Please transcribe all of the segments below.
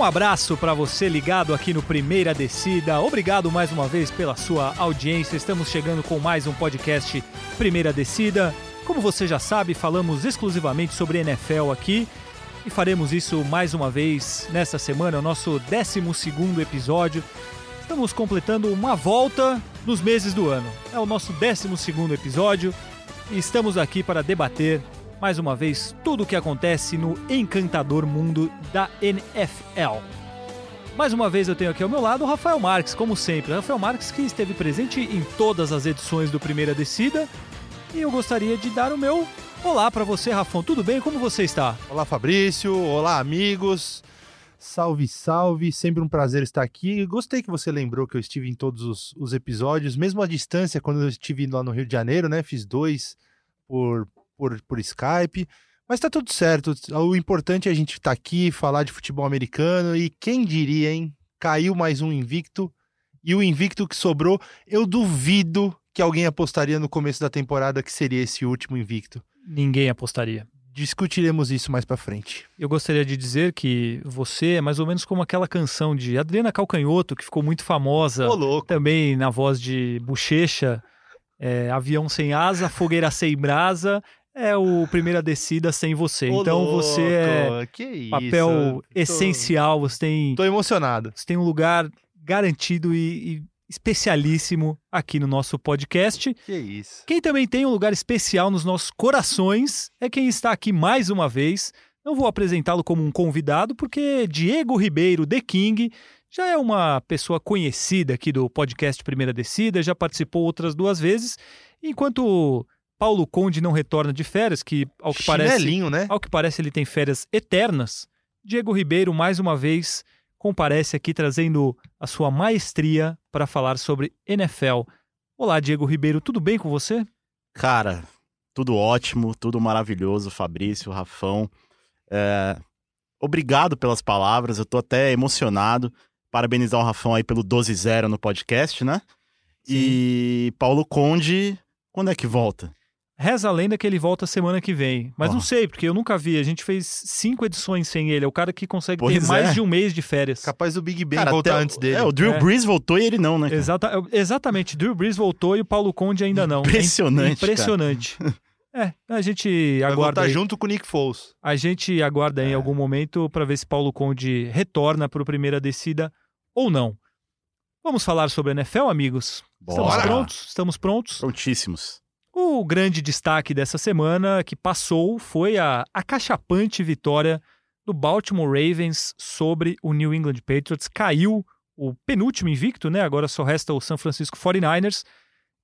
um abraço para você ligado aqui no Primeira Descida. Obrigado mais uma vez pela sua audiência. Estamos chegando com mais um podcast Primeira Descida. Como você já sabe, falamos exclusivamente sobre NFL aqui e faremos isso mais uma vez nesta semana, o nosso 12 episódio. Estamos completando uma volta nos meses do ano. É o nosso 12 episódio e estamos aqui para debater mais uma vez tudo o que acontece no encantador mundo da NFL. Mais uma vez eu tenho aqui ao meu lado o Rafael Marques, como sempre. Rafael Marques que esteve presente em todas as edições do Primeira Descida. E eu gostaria de dar o meu olá para você, Rafão. Tudo bem? Como você está? Olá, Fabrício. Olá, amigos. Salve, salve. Sempre um prazer estar aqui. Gostei que você lembrou que eu estive em todos os, os episódios, mesmo à distância, quando eu estive lá no Rio de Janeiro, né? Fiz dois por, por, por Skype. Mas tá tudo certo. O importante é a gente estar tá aqui, falar de futebol americano e quem diria, hein? Caiu mais um invicto. E o invicto que sobrou, eu duvido que alguém apostaria no começo da temporada que seria esse último invicto. Ninguém apostaria. Discutiremos isso mais para frente. Eu gostaria de dizer que você é mais ou menos como aquela canção de Adriana Calcanhoto, que ficou muito famosa. Ô, também na voz de Bochecha. É, avião sem asa, fogueira sem brasa é o primeira descida sem você. Ô, então louco, você é que papel isso? essencial, você tem Tô emocionado. você tem um lugar garantido e, e especialíssimo aqui no nosso podcast. Que isso. Quem também tem um lugar especial nos nossos corações é quem está aqui mais uma vez. Não vou apresentá-lo como um convidado, porque Diego Ribeiro, The King, já é uma pessoa conhecida aqui do podcast Primeira Descida, já participou outras duas vezes, enquanto Paulo Conde não retorna de férias, que ao que parece, Chinelinho, né? ao que parece ele tem férias eternas. Diego Ribeiro mais uma vez comparece aqui trazendo a sua maestria para falar sobre NFL. Olá, Diego Ribeiro, tudo bem com você? Cara, tudo ótimo, tudo maravilhoso, Fabrício, Rafão. É, Obrigado pelas palavras, eu tô até emocionado. Parabenizar o Rafão aí pelo 12-0 no podcast, né? E Paulo Conde, quando é que volta? Reza a lenda que ele volta semana que vem. Mas Ó. não sei, porque eu nunca vi. A gente fez cinco edições sem ele. É o cara que consegue ter Pois mais é. de um mês de férias. Capaz do Big Ben Cara, voltar antes dele. É, o Drew É. Brees voltou e ele não, né? Exata, exatamente. Drew Brees voltou e o Paulo Conde ainda não. Impressionante, É impressionante. É, a gente Vai aguarda. voltar aí. junto com o Nick Foles. A gente aguarda É. em algum momento para ver se Paulo Conde retorna para o primeira descida ou não. Vamos falar sobre a NFL, amigos? Estamos Bora. prontos? Estamos prontos? Prontíssimos. O grande destaque dessa semana que passou foi a acachapante vitória do Baltimore Ravens sobre o New England Patriots. Caiu o penúltimo invicto, né? Agora só resta o San Francisco 49ers.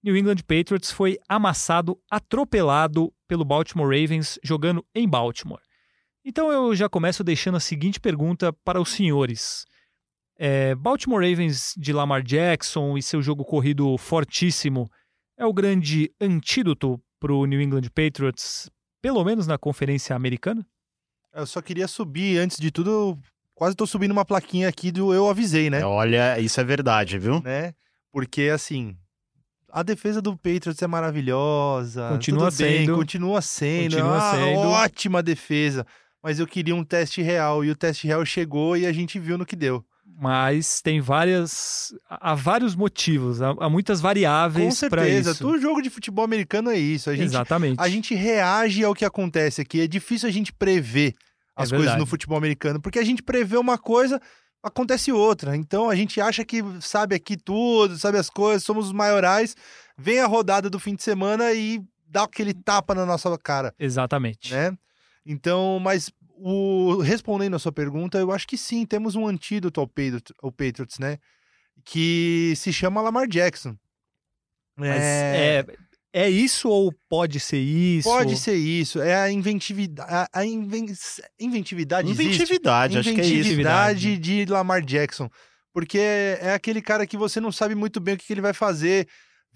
New England Patriots foi amassado, atropelado pelo Baltimore Ravens jogando em Baltimore. Então eu já começo deixando a seguinte pergunta para os senhores. É, Baltimore Ravens de Lamar Jackson e seu jogo corrido fortíssimo é o grande antídoto para o New England Patriots, pelo menos na conferência americana? Eu só queria subir, antes de tudo, eu quase tô subindo uma plaquinha aqui do Eu Avisei, né? Olha, isso é verdade, viu? né? Porque, assim, a defesa do Patriots é maravilhosa. Continua tudo bem, sendo. Continua sendo. Continua é uma sendo. ótima defesa. Mas eu queria um teste real. E o teste real chegou e a gente viu no que deu. Mas tem várias. Há vários motivos, há, muitas Com variáveis para certeza. isso. Todo jogo de futebol americano é isso. A gente, Exatamente. a gente reage ao que acontece aqui. É difícil a gente prever É as coisas verdade. no futebol americano. Porque a gente prevê uma coisa, acontece outra. Então a gente acha que sabe aqui tudo, sabe as coisas, somos os maiorais. Vem a rodada do fim de semana e dá aquele tapa na nossa cara, Exatamente. né? Então, mas o, respondendo a sua pergunta, eu acho que sim, temos um antídoto ao Patriots, ao Patriots né? Que se chama Lamar Jackson. Mas é... é isso ou pode ser isso? Pode ser isso. É a inventividade. A, a inven- inventividade? Inventividade, acho que é isso. Inventividade de Lamar Jackson. Porque é, é aquele cara que você não sabe muito bem o que ele vai fazer.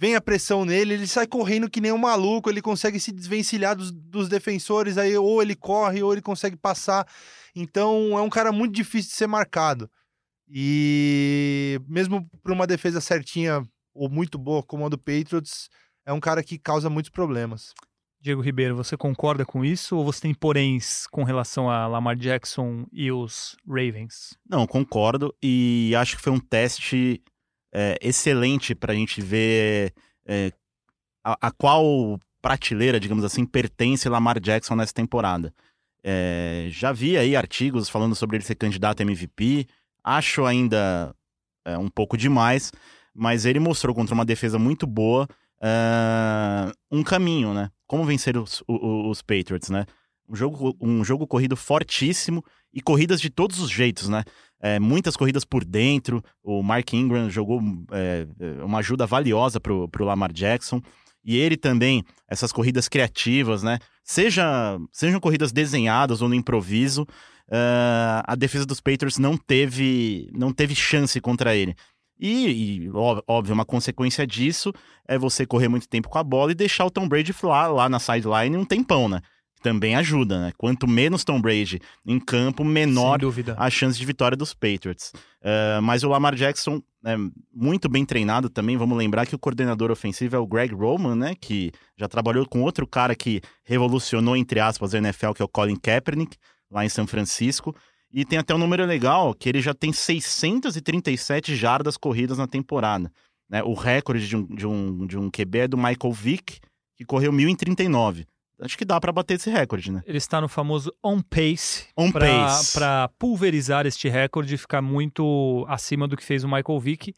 Vem a pressão nele, ele sai correndo que nem um maluco, ele consegue se desvencilhar dos, dos defensores, aí ou ele corre ou ele consegue passar. Então é um cara muito difícil de ser marcado. E mesmo para uma defesa certinha ou muito boa como a do Patriots, é um cara que causa muitos problemas. Diego Ribeiro, você concorda com isso ou você tem poréns com relação a Lamar Jackson e os Ravens? Não, concordo e acho que foi um teste é, excelente para a gente ver é, a, a, qual prateleira, digamos assim, pertence Lamar Jackson nessa temporada. É, já vi aí artigos falando sobre ele ser candidato a MVP, acho ainda é, um pouco demais, mas ele mostrou contra uma defesa muito boa uh, um caminho, né? Como vencer os, os, os, Patriots, né? Um jogo, um jogo corrido fortíssimo e corridas de todos os jeitos, né? É, muitas corridas por dentro. O Mark Ingram jogou é, uma ajuda valiosa pro, pro Lamar Jackson. E ele também, essas corridas criativas, né? Seja, sejam corridas desenhadas ou no improviso, uh, a defesa dos Patriots não teve, não teve chance contra ele. E, e, óbvio, uma consequência disso é você correr muito tempo com a bola e deixar o Tom Brady lá, lá na sideline um tempão, né? Também ajuda, né? Quanto menos Tom Brady em campo, menor a chance de vitória dos Patriots. Uh, mas o Lamar Jackson é muito bem treinado também. Vamos lembrar que o coordenador ofensivo é o Greg Roman, né? Que já trabalhou com outro cara que revolucionou, entre aspas, a NFL, que é o Colin Kaepernick, lá em São Francisco. E tem até um número legal, que ele já tem 637 jardas corridas na temporada. Né? O recorde de um, de, um, de um QB é do Michael Vick, que correu 1.039. Acho que dá para bater esse recorde, né? Ele está no famoso on pace, on pra, pace. para pulverizar este recorde e ficar muito acima do que fez o Michael Vick.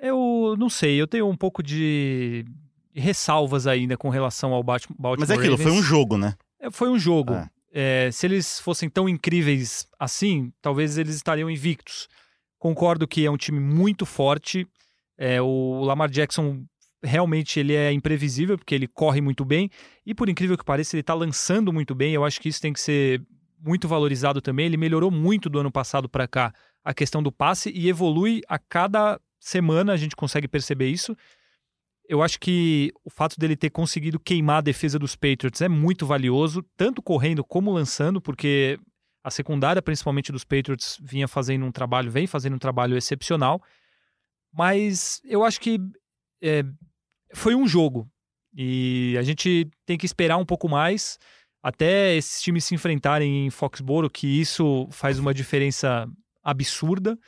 Eu não sei, eu tenho um pouco de ressalvas ainda com relação ao Baltimore Mas é aquilo, Ravens. foi um jogo, né? É, foi um jogo. É. É, se eles fossem tão incríveis assim, talvez eles estariam invictos. Concordo que é um time muito forte. É, o Lamar Jackson realmente ele é imprevisível porque ele corre muito bem e por incrível que pareça ele está lançando muito bem. Eu acho que isso tem que ser muito valorizado também. Ele melhorou muito do ano passado para cá a questão do passe e evolui a cada semana. A gente consegue perceber isso eu acho que o fato dele ter conseguido queimar a defesa dos Patriots é muito valioso, tanto correndo como lançando, porque a secundária, principalmente dos Patriots, vinha fazendo um trabalho, vem fazendo um trabalho excepcional. Mas eu acho que é, foi um jogo e a gente tem que esperar um pouco mais até esses times se enfrentarem em Foxborough, que isso faz uma diferença absurda.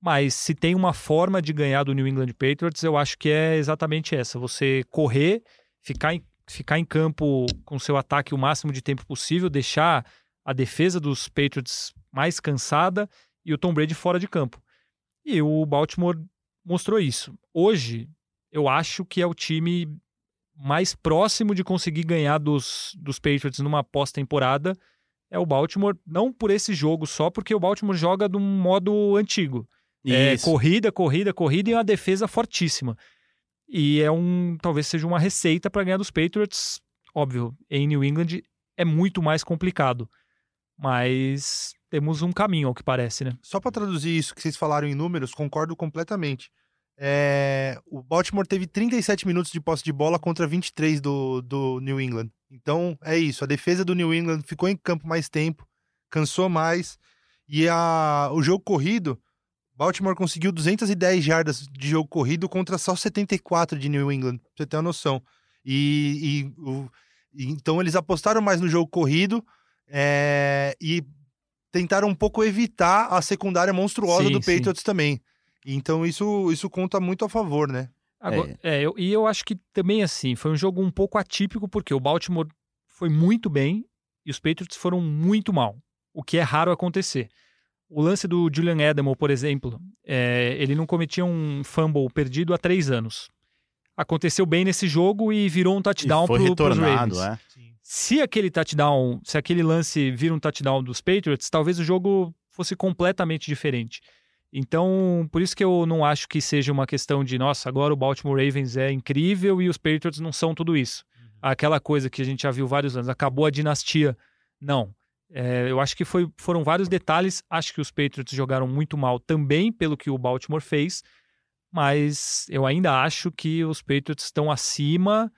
Mas se tem uma forma de ganhar do New England Patriots, eu acho que é exatamente essa: você correr, ficar em, ficar em campo com seu ataque o máximo de tempo possível, deixar a defesa dos Patriots mais cansada e o Tom Brady fora de campo. E o Baltimore mostrou isso. Hoje, eu acho que é o time mais próximo de conseguir ganhar dos, dos Patriots numa pós-temporada. É o Baltimore, não por esse jogo só, porque o Baltimore joga de um modo antigo. É, corrida, corrida, corrida e uma defesa fortíssima. E é um. Talvez seja uma receita para ganhar dos Patriots. Óbvio, em New England é muito mais complicado. Mas temos um caminho, ao que parece, né? Só para traduzir isso que vocês falaram em números, concordo completamente. É... O Baltimore teve 37 minutos de posse de bola contra 23 do, do New England. Então é isso. A defesa do New England ficou em campo mais tempo, cansou mais. E a... o jogo corrido Baltimore conseguiu 210 jardas de jogo corrido contra só 74 de New England, pra você ter uma noção. E, e, o, então eles apostaram mais no jogo corrido é, e tentaram um pouco evitar a secundária monstruosa sim, do Patriots sim. também. Então isso, isso conta muito a favor, né? Agora, é, é eu, e eu acho que também assim, foi um jogo um pouco atípico, porque o Baltimore foi muito bem e os Patriots foram muito mal, o que é raro acontecer. O lance do Julian Edelman, por exemplo, é, ele não cometia um fumble perdido há três anos. Aconteceu bem nesse jogo e virou um touchdown para os Ravens. É? Se aquele touchdown, se aquele lance vira um touchdown dos Patriots, talvez o jogo fosse completamente diferente. Então, por isso que eu não acho que seja uma questão de, nossa, agora o Baltimore Ravens é incrível e os Patriots não são tudo isso. Uhum. Aquela coisa que a gente já viu vários anos, acabou a dinastia. Não. É, eu acho que foi, foram vários detalhes. Acho que os Patriots jogaram muito mal também pelo que o Baltimore fez, mas eu ainda acho que os Patriots estão acima.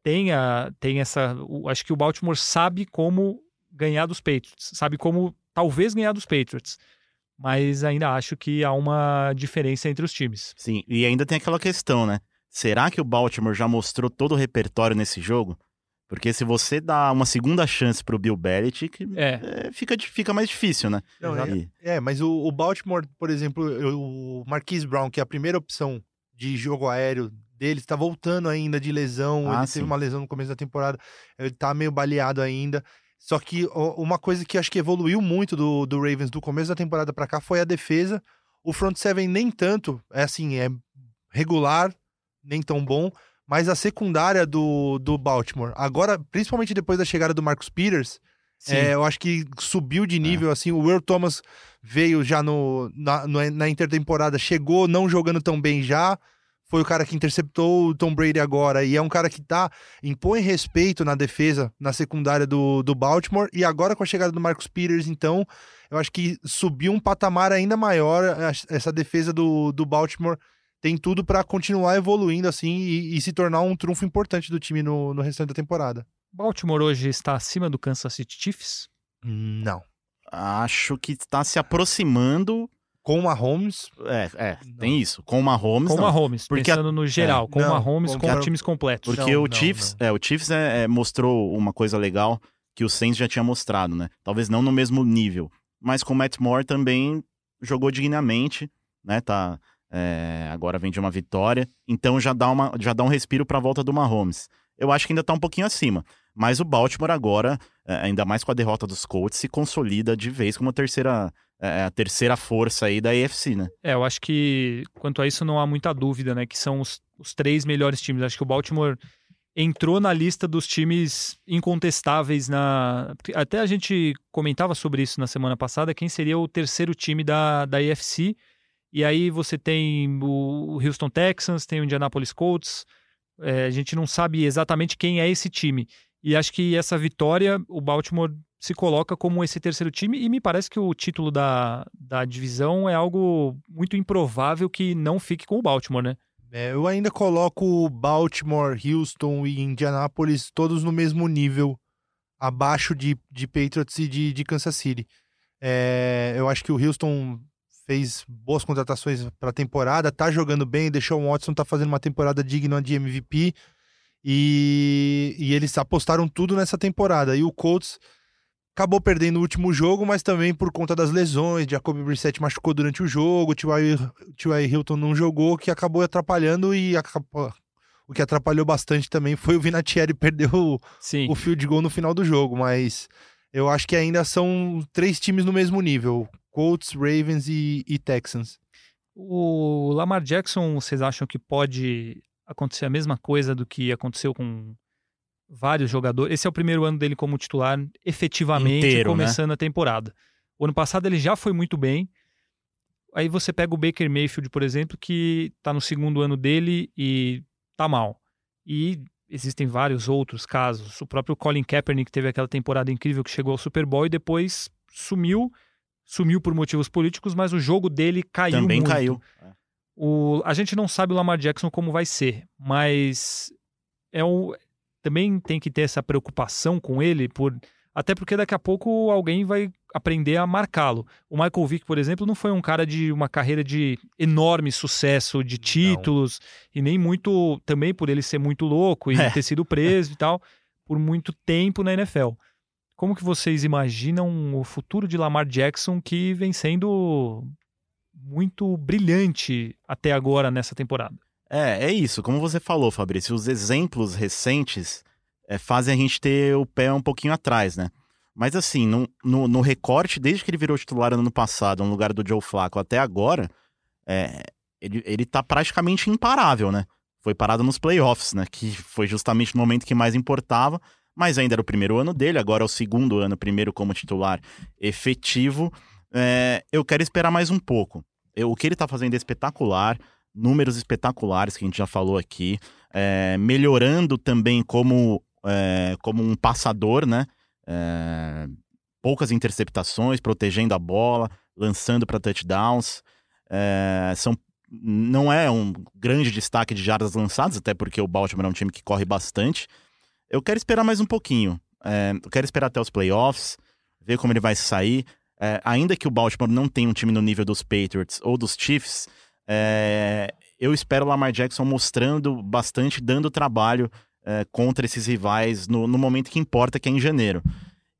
Tem, a, tem essa. Acho que o Baltimore sabe como ganhar dos Patriots, sabe como talvez ganhar dos Patriots, mas ainda acho que há uma diferença entre os times. Sim, e ainda tem aquela questão, né? Será que o Baltimore já mostrou todo o repertório nesse jogo? Porque se você dá uma segunda chance pro Bill Belichick, É. é, fica, fica mais difícil, né? Não. E- É, mas o, o Baltimore, por exemplo, o Marquise Brown, que é a primeira opção de jogo aéreo dele, está voltando ainda de lesão. Ah, ele sim. teve uma lesão no começo da temporada, ele tá meio baleado ainda. Só que uma coisa que acho que evoluiu muito do, do Ravens do começo da temporada pra cá foi a defesa. O front seven nem tanto, é assim, é regular, nem tão bom, mas a secundária do, do Baltimore, agora, principalmente depois da chegada do Marcus Peters, é, eu acho que subiu de nível, assim, o Earl Thomas veio já no, na, no- na intertemporada, chegou não jogando tão bem já, foi o cara que interceptou o Tom Brady agora, e é um cara que tá, impõe respeito na defesa, na secundária do, do Baltimore, e agora com a chegada do Marcus Peters, então, eu acho que subiu um patamar ainda maior, essa- essa defesa do, do Baltimore tem tudo pra continuar evoluindo, assim, e, e se tornar um trunfo importante do time no, no restante da temporada. Baltimore hoje está acima do Kansas City Chiefs. Não. Acho que está se aproximando. Com o Mahomes, É, é, tem isso. Com o Mahomes, Com o não. Mahomes, Porque a- pensando no geral, com o não, Mahomes, com porque- times completos. Porque Não, o não, Chiefs, é, o Chiefs é, é, mostrou uma coisa legal que o Saints já tinha mostrado, né? Talvez não no mesmo nível, mas com o Matt Moore também jogou dignamente, né? Tá, é, agora vem de uma vitória, então já dá, uma, já dá um respiro para a volta do Mahomes. Eu acho que ainda tá um pouquinho acima, mas o Baltimore agora, é, ainda mais com a derrota dos Colts, se consolida de vez como a terceira, é, a terceira força aí da AFC, né? É, eu acho que quanto a isso não há muita dúvida, né? Que são os, os três melhores times. Acho que o Baltimore entrou na lista dos times incontestáveis na. Até a gente comentava sobre isso na semana passada, quem seria o terceiro time da, da AFC. E aí você tem o Houston Texans, tem o Indianapolis Colts. É, a gente não sabe exatamente quem é esse time. E acho que essa vitória, o Baltimore se coloca como esse terceiro time, e me parece que o título da, da divisão é algo muito improvável que não fique com o Baltimore, né? É, eu ainda coloco Baltimore, Houston e Indianapolis todos no mesmo nível, abaixo de, de Patriots e de, de Kansas City. É, eu acho que o Houston fez boas contratações para a temporada, tá jogando bem, deixou o Watson tá fazendo uma temporada digna de MVP e, e eles apostaram tudo nessa temporada. E o Colts acabou perdendo o último jogo, mas também por conta das lesões, Jacoby Brissett machucou durante o jogo, T.Y. Hilton não jogou, que acabou atrapalhando e acabou- o que atrapalhou bastante também foi o Vinatieri perder o, Sim. o field goal no final do jogo, mas eu acho que ainda são três times no mesmo nível, Colts, Ravens e, e Texans. O Lamar Jackson, vocês acham que pode acontecer a mesma coisa do que aconteceu com vários jogadores? Esse é o primeiro ano dele como titular, efetivamente, Inteiro, né? começando a temporada. O ano passado ele já foi muito bem. Aí você pega o Baker Mayfield, por exemplo, que tá no segundo ano dele e tá mal. E existem vários outros casos. O próprio Colin Kaepernick teve aquela temporada incrível que chegou ao Super Bowl e depois sumiu. Sumiu por motivos políticos, mas o jogo dele caiu Também muito. caiu. O, a gente não sabe o Lamar Jackson como vai ser, mas é o, também tem que ter essa preocupação com ele, por, até porque daqui a pouco alguém vai aprender a marcá-lo. O Michael Vick, por exemplo, não foi um cara de uma carreira de enorme sucesso, de títulos, e nem muito, também por ele ser muito louco e É. ter sido preso e tal, por muito tempo na NFL. Como que vocês imaginam o futuro de Lamar Jackson que vem sendo muito brilhante até agora nessa temporada? É, é isso. Como você falou, Fabrício, os exemplos recentes é, fazem a gente ter o pé um pouquinho atrás, né? Mas assim, no, no, no recorte, desde que ele virou titular no ano passado, no lugar do Joe Flacco até agora, é, ele, ele tá praticamente imparável, né? Foi parado nos playoffs, né? Que foi justamente no momento que mais importava, mas ainda era o primeiro ano dele, agora é o segundo ano, primeiro como titular efetivo. É, eu quero esperar mais um pouco. Eu- o que ele tá fazendo é espetacular, números espetaculares que a gente já falou aqui, é, melhorando também como, é, como um passador, né? É, poucas interceptações, protegendo a bola, lançando para touchdowns. São, não é um grande destaque de jardas lançadas, até porque o Baltimore é um time que corre bastante. Eu quero esperar mais um pouquinho. Eu quero esperar até os playoffs, ver como ele vai sair. Ainda que o Baltimore não tenha um time no nível dos Patriots ou dos Chiefs, é, eu espero o Lamar Jackson mostrando bastante, dando trabalho é, contra esses rivais no, no momento que importa, que é em janeiro.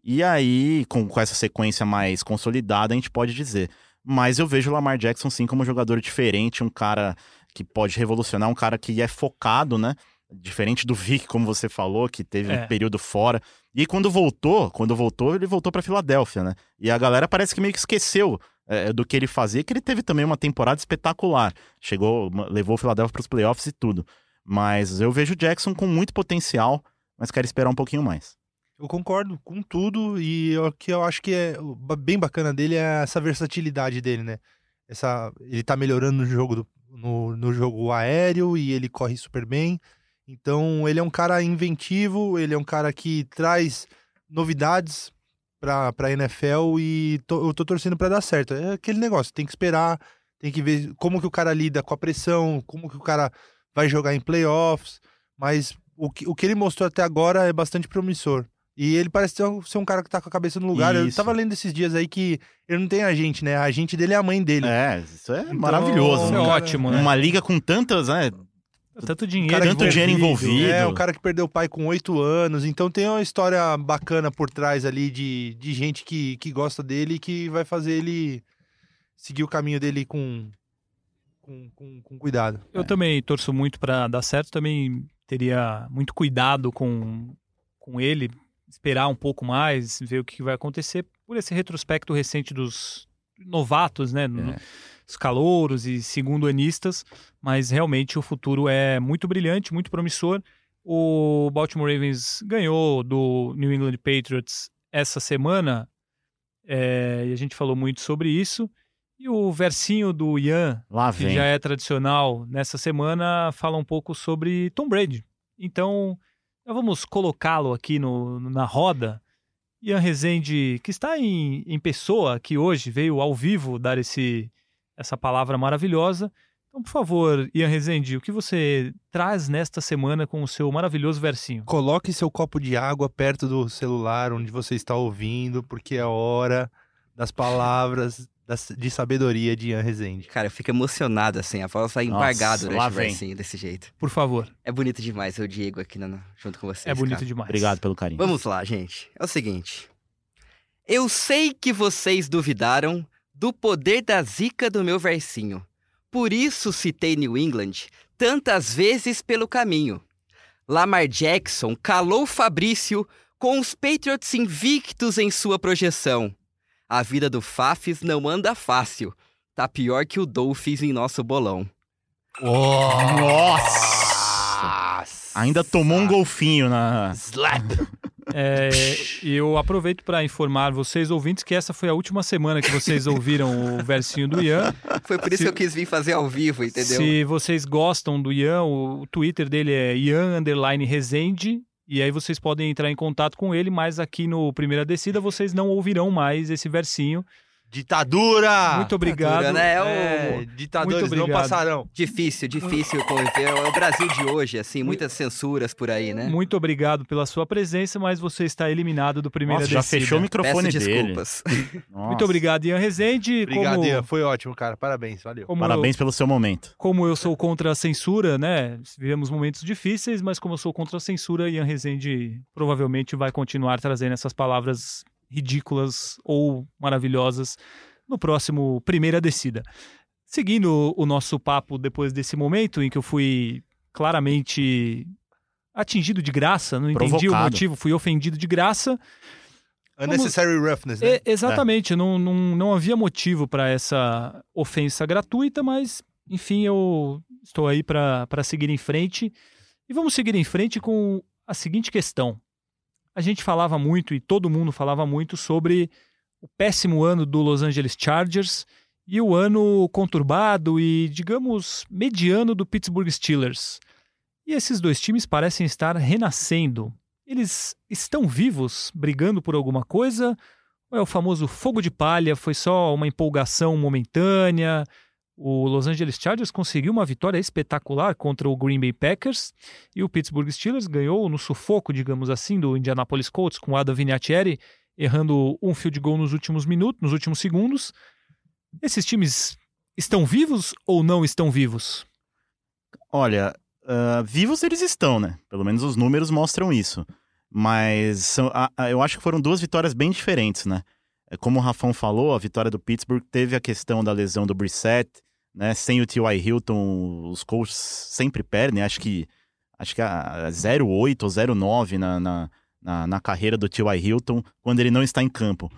E aí, com, com essa sequência mais consolidada, a gente pode dizer. Mas eu vejo o Lamar Jackson sim como um jogador diferente, um cara que pode revolucionar, um cara que é focado, né? Diferente do Vic, como você falou, que teve É. um período fora. E quando voltou, quando voltou, ele voltou para Filadélfia, né? E a galera parece que meio que esqueceu é, do que ele fazia, que ele teve também uma temporada espetacular. Chegou, levou o Philadelphia para os playoffs e tudo. Mas eu vejo o Jackson com muito potencial, mas quero esperar um pouquinho mais. Eu concordo com tudo e o que eu acho que é bem bacana dele é essa versatilidade dele, né? Essa, ele tá melhorando no jogo, do- no, no jogo aéreo e ele corre super bem. Então ele é um cara inventivo, ele é um cara que traz novidades pra, pra NFL e tô- eu tô torcendo pra dar certo. É aquele negócio, tem que esperar, tem que ver como que o cara lida com a pressão, como que o cara vai jogar em playoffs, mas o que, o que ele mostrou até agora é bastante promissor. E ele parece ser um, ser um cara que tá com a cabeça no lugar. Eu Isso. tava lendo esses dias aí que ele não tem agente, né? A agente dele é a mãe dele. É, isso é Então, maravilhoso. Isso né? é cara, ótimo, né? Uma liga com tantas, né? Tanto dinheiro, cara tanto dinheiro envolvido. É, um cara que perdeu o pai com oito anos. Então tem uma história bacana por trás ali de, de gente que, que gosta dele e que vai fazer ele seguir o caminho dele com, com, com, com cuidado. Eu também torço muito para dar certo, também teria muito cuidado com, com ele, esperar um pouco mais, ver o que vai acontecer por esse retrospecto recente dos novatos, né? no- É. Os calouros e segundo-anistas, mas realmente o futuro é muito brilhante, muito promissor. O Baltimore Ravens ganhou do New England Patriots essa semana, é, e a gente falou muito sobre isso. E o versinho do Ian, Lá que já é tradicional nessa semana, fala um pouco sobre Tom Brady. Então, vamos colocá-lo aqui no, na roda. Ian Rezende, que está em, em pessoa aqui hoje, veio ao vivo dar esse, essa palavra maravilhosa. Então, por favor, Ian Rezende, o que você traz nesta semana com o seu maravilhoso versinho? Coloque seu copo de água perto do celular onde você está ouvindo, porque é hora das palavras de sabedoria de Ian Rezende. Cara, eu fico emocionado, assim. A voz vai Nossa, embargada lá durante o vem. versinho, desse jeito. Por favor. É bonito demais o Diego aqui no- junto com vocês. É bonito cara. demais. Obrigado pelo carinho. Vamos lá, gente. É o seguinte. Eu sei que vocês duvidaram do poder da zica do meu versinho. Por isso citei New England tantas vezes pelo caminho. Lamar Jackson calou Fabrício com os Patriots invictos em sua projeção. A vida do Fafis não anda fácil. Tá pior que o Dolphins em nosso bolão. Nossa! Ainda tomou um golfinho na. Slap! É, eu aproveito para informar vocês, ouvintes, que essa foi a última semana que vocês ouviram o versinho do Ian. Foi por isso Se- que eu quis vir fazer ao vivo, entendeu? Se vocês gostam do Ian, o, o Twitter dele é Ian Underline Rezende. E aí vocês podem entrar em contato com ele, mas aqui no Primeira Descida vocês não ouvirão mais esse versinho. Ditadura! Muito obrigado. né? É o- É, ditadores Muito não passarão. Difícil, difícil conviver. É o Brasil de hoje, assim, muitas censuras por aí, né? Muito obrigado pela sua presença, mas você está eliminado do Primeira Nossa, já Descida. fechou o microfone Peço dele. desculpas. Muito obrigado, Ian Rezende. Obrigado, como, Ian. Foi ótimo, cara. Parabéns, valeu. como Parabéns pelo seu momento. como eu sou contra a censura, né? Vivemos momentos difíceis, mas como eu sou contra a censura, Ian Rezende provavelmente vai continuar trazendo essas palavras ridículas ou maravilhosas no próximo Primeira Descida. Seguindo o nosso papo depois desse momento em que eu fui claramente atingido de graça, não entendi o Provocado. motivo, fui ofendido de graça. Unnecessary roughness, né? É, exatamente, não, não, não havia motivo para essa ofensa gratuita, mas enfim, eu estou aí para seguir em frente. E vamos seguir em frente com a seguinte questão. A gente falava muito e todo mundo falava muito sobre o péssimo ano do Los Angeles Chargers e o ano conturbado e, digamos, mediano do Pittsburgh Steelers. E esses dois times parecem estar renascendo. Eles estão vivos, brigando por alguma coisa? Ou é o famoso fogo de palha? Foi só uma empolgação momentânea? O Los Angeles Chargers conseguiu uma vitória espetacular contra o Green Bay Packers e o Pittsburgh Steelers ganhou no sufoco, digamos assim, do Indianapolis Colts com Adam Vinatieri errando um field goal nos últimos minutos, nos últimos segundos. Esses times estão vivos ou não estão vivos? Olha, ah, vivos eles estão, né? Pelo menos os números mostram isso. Mas são, a- eu acho que foram duas vitórias bem diferentes, né? É, Como o Rafão falou, a vitória do Pittsburgh teve a questão da lesão do Brissett, né? Sem o T.Y. Hilton, os Colts sempre perdem. Acho que acho que a 0,8 ou 0,9 na, na, na, na carreira do T.Y. Hilton quando ele não está em campo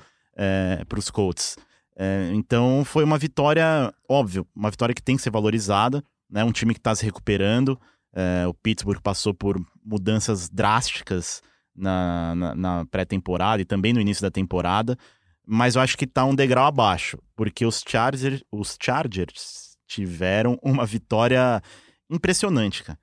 para os Colts. É, então foi uma vitória, óbvio, uma vitória que tem que ser valorizada, né? Um time que está se recuperando. É, o Pittsburgh passou por mudanças drásticas na, na, na pré-temporada e também no início da temporada, mas eu acho que tá um degrau abaixo, porque os Chargers, os Chargers tiveram uma vitória impressionante, cara.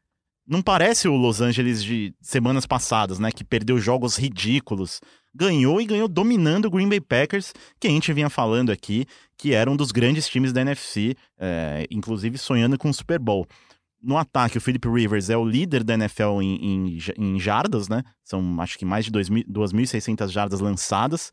Não parece o Los Angeles de semanas passadas, né? Que perdeu jogos ridículos. Ganhou e ganhou dominando o Green Bay Packers, que a gente vinha falando aqui, que era um dos grandes times da NFC, é, inclusive sonhando com o Super Bowl. No ataque, o Philip Rivers é o líder da NFL em, em, em jardas, né? São acho que mais de 2.000 2.600 jardas lançadas.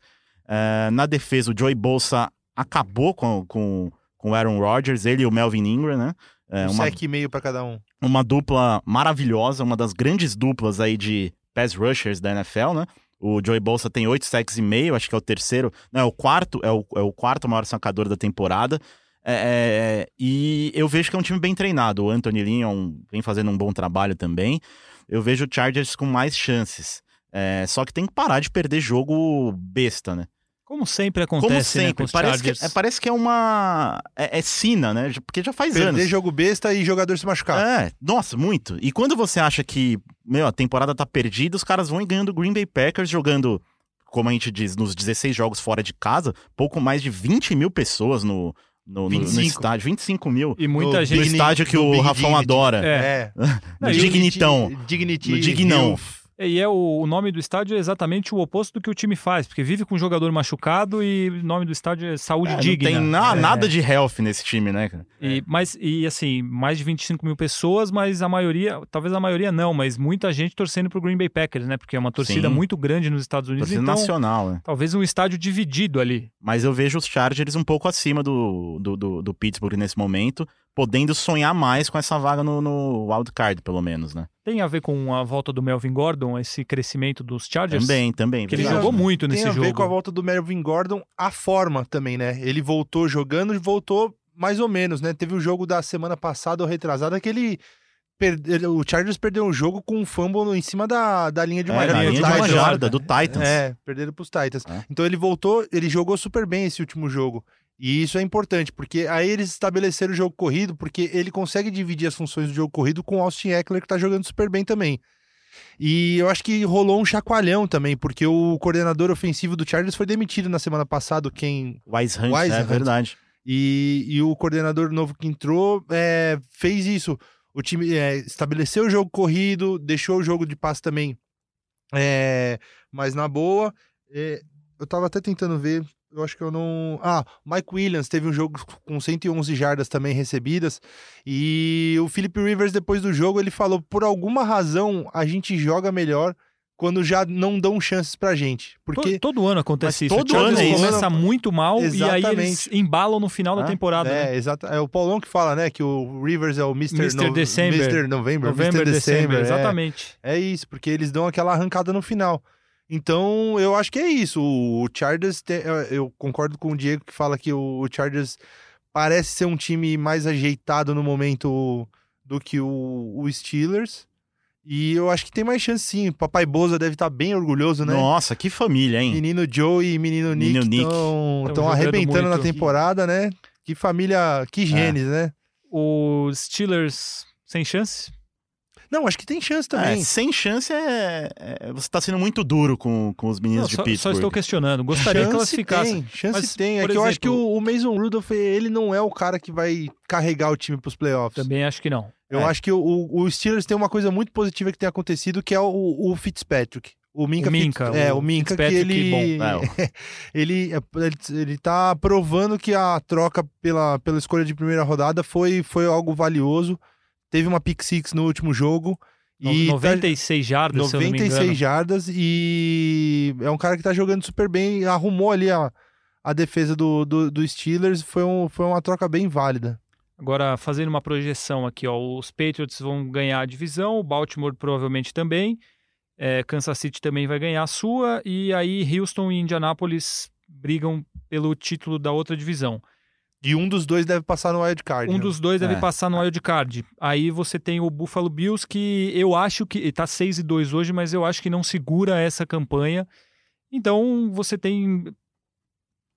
É, na defesa, o Joey Bolsa acabou com, com, com o Aaron Rodgers, ele e o Melvin Ingram, né? É, um uma, sec e meio pra cada um. uma dupla maravilhosa, uma das grandes duplas aí de pass rushers da NFL, né? O Joey Bolsa tem oito sacks e meio, acho que é o terceiro, não, é o quarto, é o, é o quarto maior sacador da temporada. É, é, e eu vejo que é um time bem treinado. O Anthony é um- vem fazendo um bom trabalho também. Eu vejo o Chargers com mais chances. É, só que tem que parar de perder jogo besta, né? Como sempre Como acontece, né, com sempre. os parece, que, é, parece que é uma. É, é sina, né? Porque já faz Perder anos. jogo besta e jogador se machucar. É, nossa, muito. E quando você acha que, meu, a temporada tá perdida, os caras vão e ganhando o Green Bay Packers jogando, como a gente diz, nos 16 jogos fora de casa, pouco mais de 20 mil pessoas no, no, no- no 25. estádio. 25 mil. E muita No gente... No estádio que o Big Rafão Dignity. adora. É. É. No Dignitão. Dignity. No Dignão. E é o, o nome do estádio é exatamente o oposto do que o time faz, porque vive com um jogador machucado e o nome do estádio é Saúde É, não Digna. tem na- É. nada de health nesse time, né, cara? E, mas, e assim, mais de 25 mil pessoas, mas a maioria, talvez a maioria não, mas muita gente torcendo pro Green Bay Packers, né? Porque é uma torcida Sim. muito grande nos Estados Unidos, Torcida então nacional, né? talvez um estádio dividido ali. Mas eu vejo os Chargers um pouco acima do, do, do, do Pittsburgh nesse momento, podendo sonhar mais com essa vaga no, no wildcard, pelo menos, né? Tem a ver com a volta do Melvin Gordon, esse crescimento dos Chargers? Também, também. Que ele jogou muito Tem nesse a ver jogo. com a volta do Melvin Gordon, a forma também, né? Ele voltou jogando e voltou mais ou menos, né? Teve o jogo da semana passada ou retrasada que ele. O Chargers perdeu um jogo com um fumble em cima da, da linha de É, uma na jarda. linha de do uma Titans. jarda, do Titans. É, perderam pros Titans. É. Então ele voltou, ele jogou super bem esse último jogo. E isso é importante, porque aí eles estabeleceram o jogo corrido, porque ele consegue dividir as funções do jogo corrido com o Austin Eckler, que tá jogando super bem também. E eu acho que rolou um chacoalhão também, porque o coordenador ofensivo do Chargers foi demitido na semana passada, Ken Wise Hunt, Wise é Hunt. verdade. e, e o coordenador novo que entrou é, fez isso. O time é, estabeleceu o jogo corrido, deixou o jogo de passe também é, mais na boa. É, eu tava até tentando ver, eu acho que eu não. Ah, Mike Williams teve um jogo com 111 jardas também recebidas. E o Philip Rivers, depois do jogo, ele falou: por alguma razão a gente joga melhor quando já não dão chances pra gente. Porque. To- Todo ano acontece isso. todo ano isso. começa muito mal e aí eles Exatamente. embalam no final da Ah, temporada. né? É, exato. É o Paulão que fala, né? Que o Rivers é o Mr. Mr. No- December. Mr. November. November, Mr. December, é. exatamente. É isso, porque eles dão aquela arrancada no final. Então, eu acho que é isso. O Chargers, te- eu- concordo com o Diego que fala que o Chargers parece ser um time mais ajeitado no momento do que o, o Steelers. E eu acho que tem mais chance sim. Papai Boza deve estar bem orgulhoso, né? Nossa, que família, hein? Menino Joe e menino Nick estão Tão jogando arrebentando na temporada, né? Que família, que genes, né? Os Steelers sem chance? Não, acho que tem chance É, também. sem chance é, é- Você tá sendo muito duro com, com os meninos Não, de só, Pittsburgh. só estou questionando. Gostaria que chance classificasse. tem, chance Mas, tem. É que eu acho que exemplo- o, o Mason Rudolph, ele não é o cara que vai carregar o time pros playoffs. Também acho que não. Eu É. acho que o, o Steelers tem uma coisa muito positiva que tem acontecido, que é o, o Fitzpatrick. O Minka, O Minka, Fitz- é, o o Minka que Fitzpatrick, ele, bom, é, ele, ele ele tá provando que a troca pela, pela escolha de primeira rodada foi, foi algo valioso. Teve uma pick six no último jogo. E tá- 96 jardas, se eu não me 96 engano. jardas e é um cara que tá jogando super bem, arrumou ali a, a defesa do, do, do Steelers, foi, um, foi uma troca bem válida. Agora, fazendo uma projeção aqui, ó, os Patriots vão ganhar a divisão, o Baltimore provavelmente também, é, Kansas City também vai ganhar a sua, e aí Houston e Indianapolis brigam pelo título da outra divisão. E um dos dois deve passar no wild card. Um né? dos dois deve É. passar no wild card. Aí você tem o Buffalo Bills, que eu acho que tá 6 e 2 hoje, mas eu acho que não segura essa campanha. Então você tem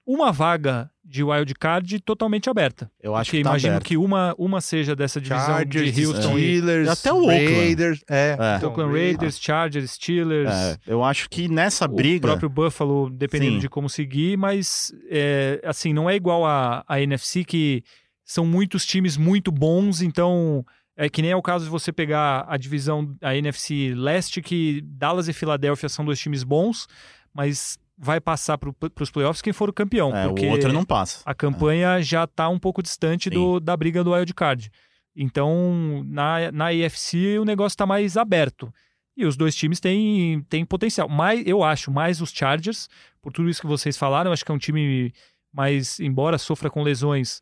uma vaga de wild card totalmente aberta. Eu acho Porque que tá imagino aberto. que uma, uma seja dessa divisão Chargers, de Houston e Steelers, E até o Oakland. Raiders. É, É. então, Oakland Raiders, Chargers, Steelers. É, eu acho que nessa O briga. próprio Buffalo, dependendo Sim. de como seguir, mas é, assim, não é igual a, a NFC, que são muitos times muito bons, então é que nem é o caso de você pegar a divisão, a NFC Leste, que Dallas e Filadélfia são dois times bons, mas vai passar para os playoffs quem for o campeão, é, porque o outro não passa. a campanha já está um pouco distante do, da briga do wild card. Então, na, na AFC o negócio está mais aberto. E os dois times têm, têm potencial. Mais, eu acho, mais os Chargers, por tudo isso que vocês falaram, acho que é um time mais, embora sofra com lesões,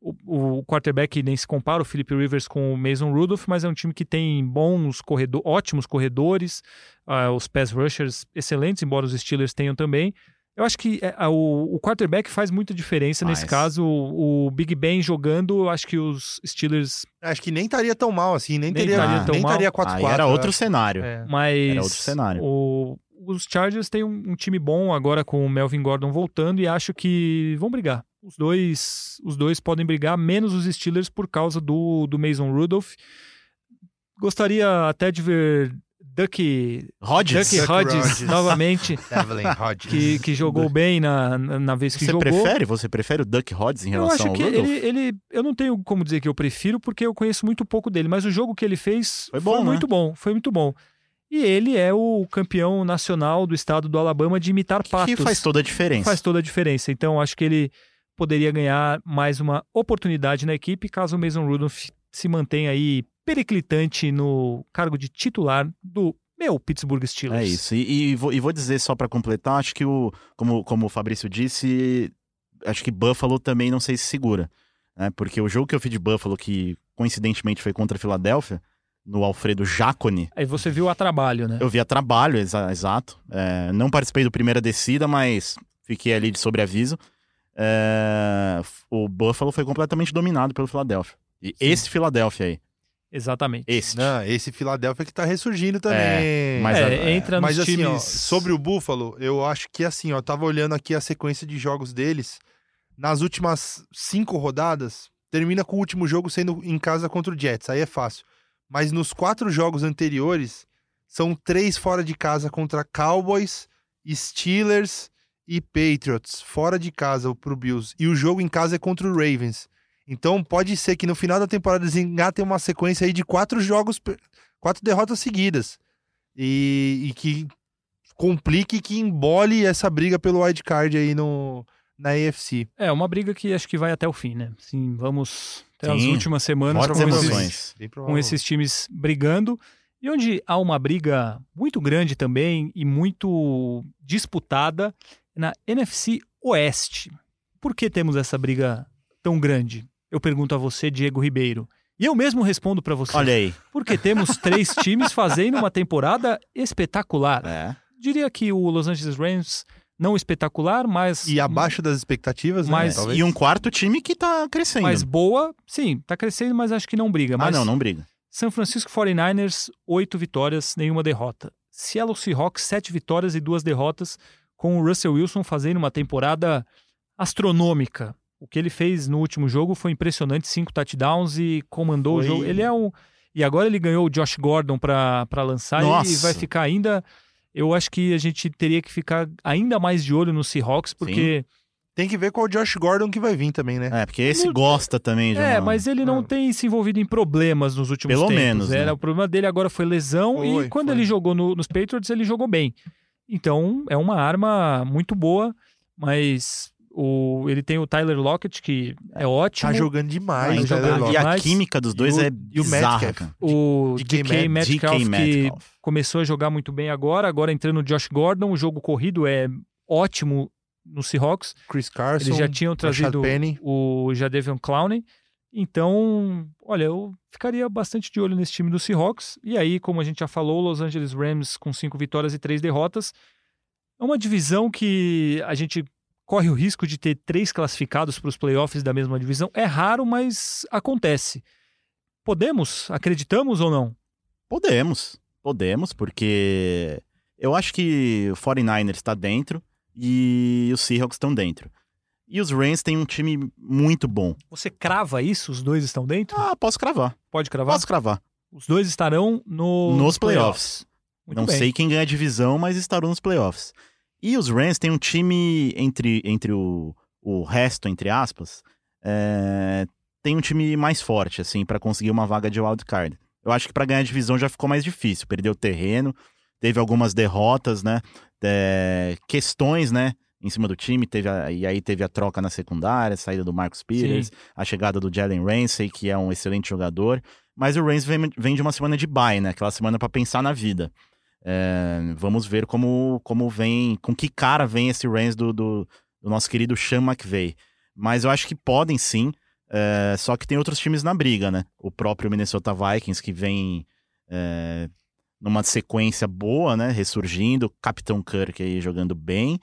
o, o quarterback nem se compara, o Philip Rivers com o Mason Rudolph, mas é um time que tem bons corredores, ótimos corredores, ah, os pass rushers excelentes, embora os Steelers tenham também. Eu acho que é, a- o, o quarterback faz muita diferença nesse Faz. caso. O, o Big Ben jogando, eu acho que os Steelers. Acho que nem estaria tão mal assim, nem, Nem teria, nem mal. estaria Aí 4-4. era eu outro cenário. É. Mas. Era outro cenário. o- os Chargers têm um, um time bom agora com o Melvin Gordon voltando e acho que vão brigar. Os dois, os dois podem brigar, menos os Steelers por causa do, do Mason Rudolph. Gostaria até de ver Duck, Rodgers, Duck Duck Hodges novamente, Hodges. que, que jogou bem na, na na vez que você jogou. prefere? Você prefere o Duck Rodgers em Eu relação ao Rudolph? ele, ele. Eu não tenho como dizer que eu prefiro, porque eu conheço muito pouco dele, mas o jogo que ele fez Foi bom, né? muito bom. Foi muito bom. E ele é o campeão nacional do estado do Alabama de imitar patos. Que faz toda a diferença. Faz toda a diferença. Então, acho que ele poderia ganhar mais uma oportunidade na equipe caso o Mason Rudolph se mantenha aí periclitante no cargo de titular do meu Pittsburgh Steelers. É isso. E, e vou, e vou dizer só pra completar, acho que o, como, como o Fabrício disse, acho que Buffalo também não sei se segura. Né? Porque o jogo que eu fiz de Buffalo, que coincidentemente foi contra a Filadélfia, no Alfredo Jaconi, Aí você viu a trabalho, né? eu vi a trabalho, exa- exato. É, não participei do primeira descida, mas fiquei ali de sobreaviso. É, o Buffalo foi completamente dominado pelo Filadélfia. E esse Filadélfia aí, Exatamente. esse. Não, esse Philadelphia que tá ressurgindo também. mas é, a- entra nos Mas assim, times... ó, sobre o Buffalo, eu acho que assim, ó, eu tava olhando aqui a sequência de jogos deles. Nas últimas cinco rodadas, termina com o último jogo sendo em casa contra o Jets, aí é fácil. Mas nos quatro jogos anteriores, são três fora de casa contra Cowboys, Steelers e Patriots, fora de casa pro Bills. E o jogo em casa é contra o Ravens. Então pode ser que no final da temporada eles engatem uma sequência aí de quatro jogos, quatro derrotas seguidas. E, e que complique, que embole essa briga pelo wild card aí no, na AFC. É, uma briga que acho que vai até o fim, né? Sim, vamos até as últimas semanas com esses, com esses times brigando. E onde há uma briga muito grande também e muito disputada na NFC Oeste. Por que temos essa briga tão grande? Eu pergunto a você, Diego Ribeiro. E eu mesmo respondo para você. Olha aí. Porque temos três times fazendo uma temporada espetacular. É. Diria que o Los Angeles Rams não espetacular, mas E abaixo das expectativas, né? Mas- Talvez. E um quarto time que tá crescendo. mais boa, sim, tá crescendo, mas acho que não briga. Ah, Mas não, não briga. São Francisco 49ers, oito vitórias, nenhuma derrota. Seattle Seahawks, sete vitórias e duas derrotas, com o Russell Wilson fazendo uma temporada astronômica. O que ele fez no último jogo foi impressionante, cinco touchdowns e comandou Foi- o jogo. Ele é um... E agora ele ganhou o Josh Gordon para lançar e Nossa. vai ficar ainda... Eu acho que a gente teria que ficar ainda mais de olho no Seahawks, porque... Tem que ver qual o Josh Gordon que vai vir também, né? É, porque esse gosta também de É, uma- mas ele não Ah. tem se envolvido em problemas nos últimos Pelo tempos. menos, né? Era, O problema dele agora foi lesão Foi, e quando foi. ele jogou no- nos Patriots, ele jogou bem. Então, é uma arma muito boa, mas o, ele tem o Tyler Lockett, que é ótimo. Tá jogando demais, então- Tyler jogar Lockett. e a demais. química dos dois E o- é e o bizarra, Metcalf. cara. O DK DK Metcalf, DK que Metcalf. começou a jogar muito bem agora, agora entrando o Josh Gordon, o jogo corrido é ótimo no Seahawks. Chris Carson, Eles já tinham trazido Penny. o Jadevion Clowney. Então, olha, eu ficaria bastante de olho nesse time do Seahawks. E aí, como a gente já falou, Los Angeles Rams com cinco vitórias e três derrotas. É uma divisão que a gente corre o risco de ter três classificados para os playoffs da mesma divisão. É raro, mas acontece. Podemos? Acreditamos ou não? Podemos. Podemos, porque eu acho que o 49ers está dentro e os Seahawks estão dentro. E os Rams têm um time muito bom. Você crava isso? Os dois estão dentro? Ah, posso cravar. Pode cravar? Posso cravar. Os dois estarão no... Nos playoffs. Muito Não bem. sei quem ganha a divisão, mas estarão nos playoffs. E os Rams têm um time entre, entre o, o resto, entre aspas, é, tem um time mais forte, assim, para conseguir uma vaga de wildcard. Eu acho que para ganhar a divisão já ficou mais difícil. Perdeu terreno, teve algumas derrotas, né? É, questões, né? Em cima do time, teve a- e aí teve a troca na secundária, a saída do Marcus Peters, a chegada do Jalen Ramsey, que é um excelente jogador. Mas o Rams vem, vem de uma semana de bye, né? Aquela semana para pensar na vida. É, vamos ver como, como vem, com que cara vem esse Rams do, do, do nosso querido Sean McVay. Mas eu acho que podem sim, é, só que tem outros times na briga, né? O próprio Minnesota Vikings, que vem é, numa sequência boa, né? Ressurgindo, Capitão Kirk aí jogando bem.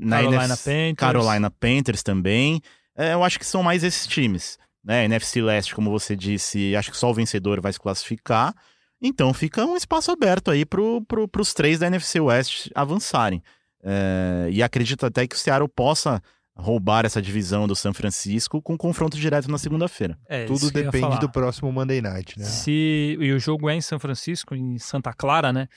Na Carolina NFC Panthers. Carolina Panthers também. Eu acho que são mais esses times. Né? NFC Leste, como você disse, acho que só o vencedor vai se classificar. Então fica um espaço aberto aí para pro, os três da NFC West avançarem. É, e acredito até que o Seattle possa roubar essa divisão do São Francisco com confronto direto na segunda-feira. É, Tudo depende do próximo Monday Night, né? Se, e o jogo é em São Francisco, em Santa Clara, né?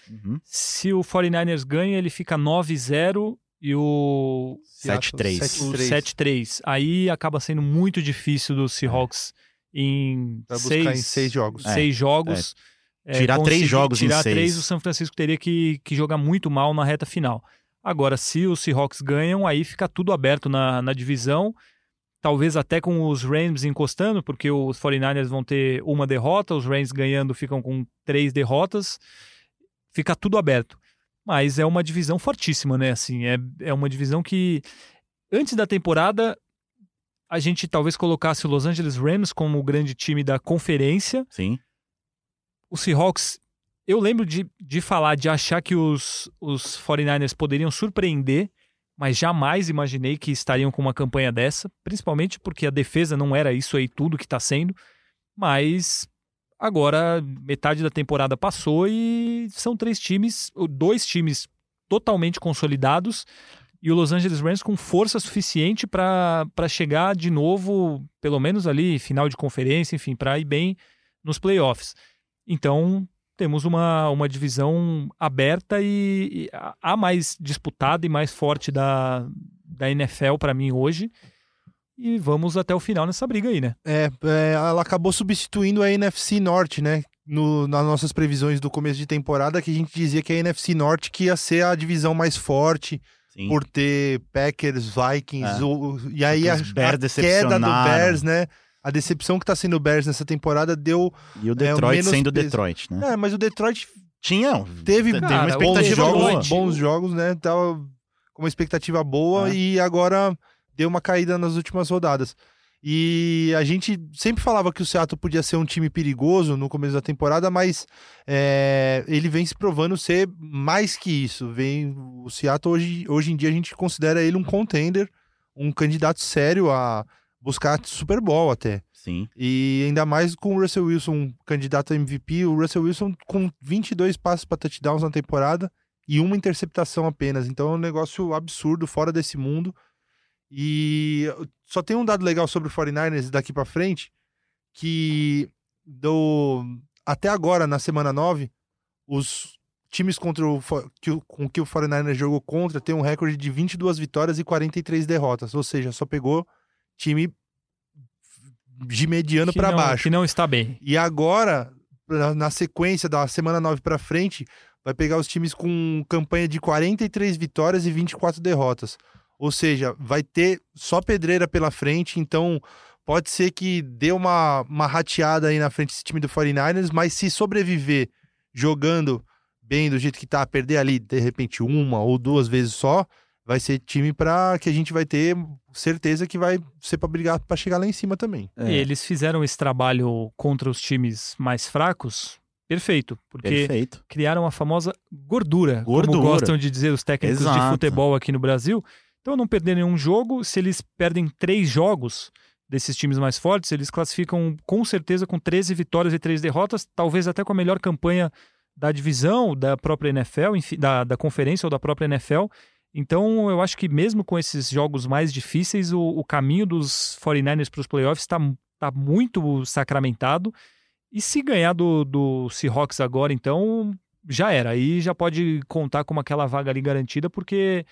Se o 49ers ganha, ele fica 9-0 e o 7-3. o 7-3. 7-3. Aí acaba sendo muito difícil dos Seahawks em Vai buscar seis, em seis jogos. seis jogos. é, Tirar três jogos em Tirar seis. três, o São Francisco teria que, que jogar muito mal na reta final. Agora, se os Seahawks ganham, aí fica tudo aberto na, na divisão. Talvez até com os Rams encostando, porque os 49ers vão ter uma derrota, os Rams ganhando ficam com três derrotas. Fica tudo aberto. Mas é uma divisão fortíssima, né? Assim, é, é uma divisão que antes da temporada a gente talvez colocasse o Los Angeles Rams como o grande time da conferência. Sim. O Seahawks, eu lembro de, de falar, de achar que os, os 49ers poderiam surpreender, mas jamais imaginei que estariam com uma campanha dessa, principalmente porque a defesa não era isso aí tudo que está sendo. Mas agora metade da temporada passou e são três times, dois times totalmente consolidados e o Los Angeles Rams com força suficiente para chegar de novo, pelo menos ali, final de conferência, enfim, para ir bem nos playoffs. Então, temos uma, uma divisão aberta e, e a- mais disputada e mais forte da, da NFL para mim hoje. E vamos até o final nessa briga aí, né? É, é, ela acabou substituindo a NFC Norte, né? No, nas nossas previsões do começo de temporada, que a gente dizia que a NFC Norte que ia ser a divisão mais forte Sim. por ter Packers, Vikings, É. o- e aí a, os a queda do. Bears, né? A decepção que tá sendo o Bears nessa temporada deu. E o Detroit menos sendo peso. Detroit, né? É, mas o Detroit Tinha. teve, teve Cara, uma bons expectativa jogos, boa. Detroit- bons jogos, né? Tava com uma expectativa boa É. e agora deu uma caída nas últimas rodadas. E a gente sempre falava que o Seattle podia ser um time perigoso no começo da temporada, mas é, ele vem se provando ser mais que isso. Vem o Seattle hoje, hoje em dia a gente considera ele um contender, um candidato sério a buscar Super Bowl até. Sim. E ainda mais com o Russell Wilson, candidato a MVP, o Russell Wilson com 22 passos para touchdowns na temporada e uma interceptação apenas. Então é um negócio absurdo, fora desse mundo. E só tem um dado legal sobre o 49ers daqui para frente, que do até agora na semana 9, os times contra o, que com que o 49ers jogou contra tem um recorde de 22 vitórias e 43 derrotas, ou seja, só pegou time de mediano para baixo. Que não está bem. E agora, na- na sequência da semana 9 para frente, vai pegar os times com campanha de 43 vitórias e 24 derrotas. Ou seja, vai ter só pedreira pela frente, então pode ser que dê uma, uma rateada aí na frente esse time do 49ers, mas se sobreviver jogando bem do jeito que tá, perder ali de repente uma ou duas vezes só, vai ser time para que a gente vai ter certeza que vai ser para brigar para chegar lá em cima também. E eles fizeram esse trabalho contra os times mais fracos, perfeito, porque Perfeito. criaram a famosa gordura, Gordura. como gostam de dizer os técnicos de Exato. futebol aqui no Brasil. Então, não perder nenhum jogo, se eles perdem três jogos desses times mais fortes, eles classificam com certeza com 13 vitórias e 3 derrotas, talvez até com a melhor campanha da divisão, da própria NFL, enfim, da, da conferência ou da própria NFL. Então, eu acho que mesmo com esses jogos mais difíceis, o, o caminho dos 49ers para os playoffs está tá muito sacramentado. E se ganhar do, do Seahawks agora, então já era. Aí já pode contar como aquela vaga ali garantida, porque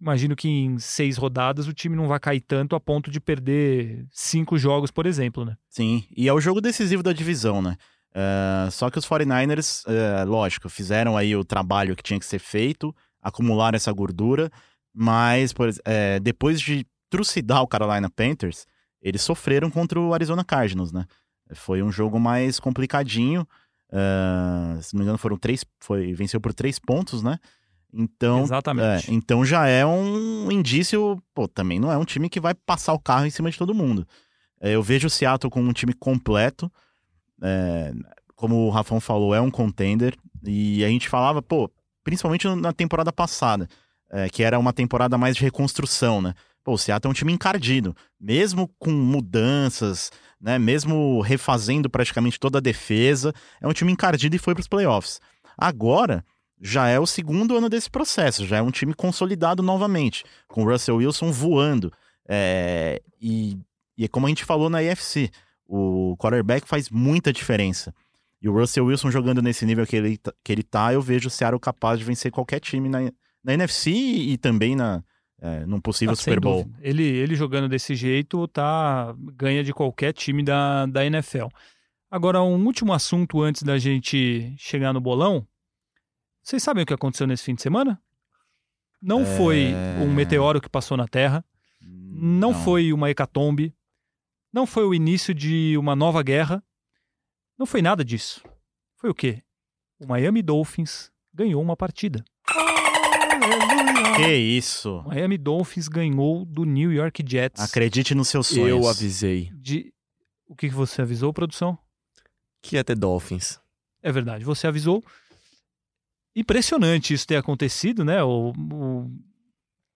imagino que em seis rodadas o time não vai cair tanto a ponto de perder cinco jogos, por exemplo, né? Sim, e é o jogo decisivo da divisão, né? É, só que os 49ers, é, lógico, fizeram aí o trabalho que tinha que ser feito, acumularam essa gordura, mas por é, depois de trucidar o Carolina Panthers, eles sofreram contra o Arizona Cardinals, né? Foi um jogo mais complicadinho. é, se não me engano, foram três. Foi, venceu por três pontos, né? Então, Exatamente. é, então já é um indício, pô, também não é um time que vai passar o carro em cima de todo mundo. É, eu vejo o Seattle como um time completo, é, como o Rafão falou, é um contender, e a gente falava, pô, principalmente na temporada passada, é, que era uma temporada mais de reconstrução, né? Pô, o Seattle é um time encardido, mesmo com mudanças, né, mesmo refazendo praticamente toda a defesa, é um time encardido e foi para os playoffs. Agora, já é o segundo ano desse processo, já é um time consolidado novamente, com o Russell Wilson voando. É, e, e é como a gente falou na IFC, o quarterback faz muita diferença. E o Russell Wilson jogando nesse nível que ele, tá- que ele tá, eu vejo o Seattle capaz de vencer qualquer time na, na NFC e, também na, é, num possível Ah, Super Bowl. dúvida. Ele, ele jogando desse jeito tá ganha de qualquer time da, da NFL. Agora, um último assunto antes da gente chegar no bolão. Vocês sabem o que aconteceu nesse fim de semana? Não É. foi um meteoro que passou na Terra, não, foi uma hecatombe, não foi o início de uma nova guerra, não foi nada disso. Foi o quê? O Miami Dolphins ganhou uma partida. Que isso. O Miami Dolphins ganhou do New York Jets. Acredite nos seus sonhos. Eu avisei de. O que, você avisou, produção? que ia ter Dolphins. É verdade, você avisou. Impressionante isso ter acontecido, né? O, o,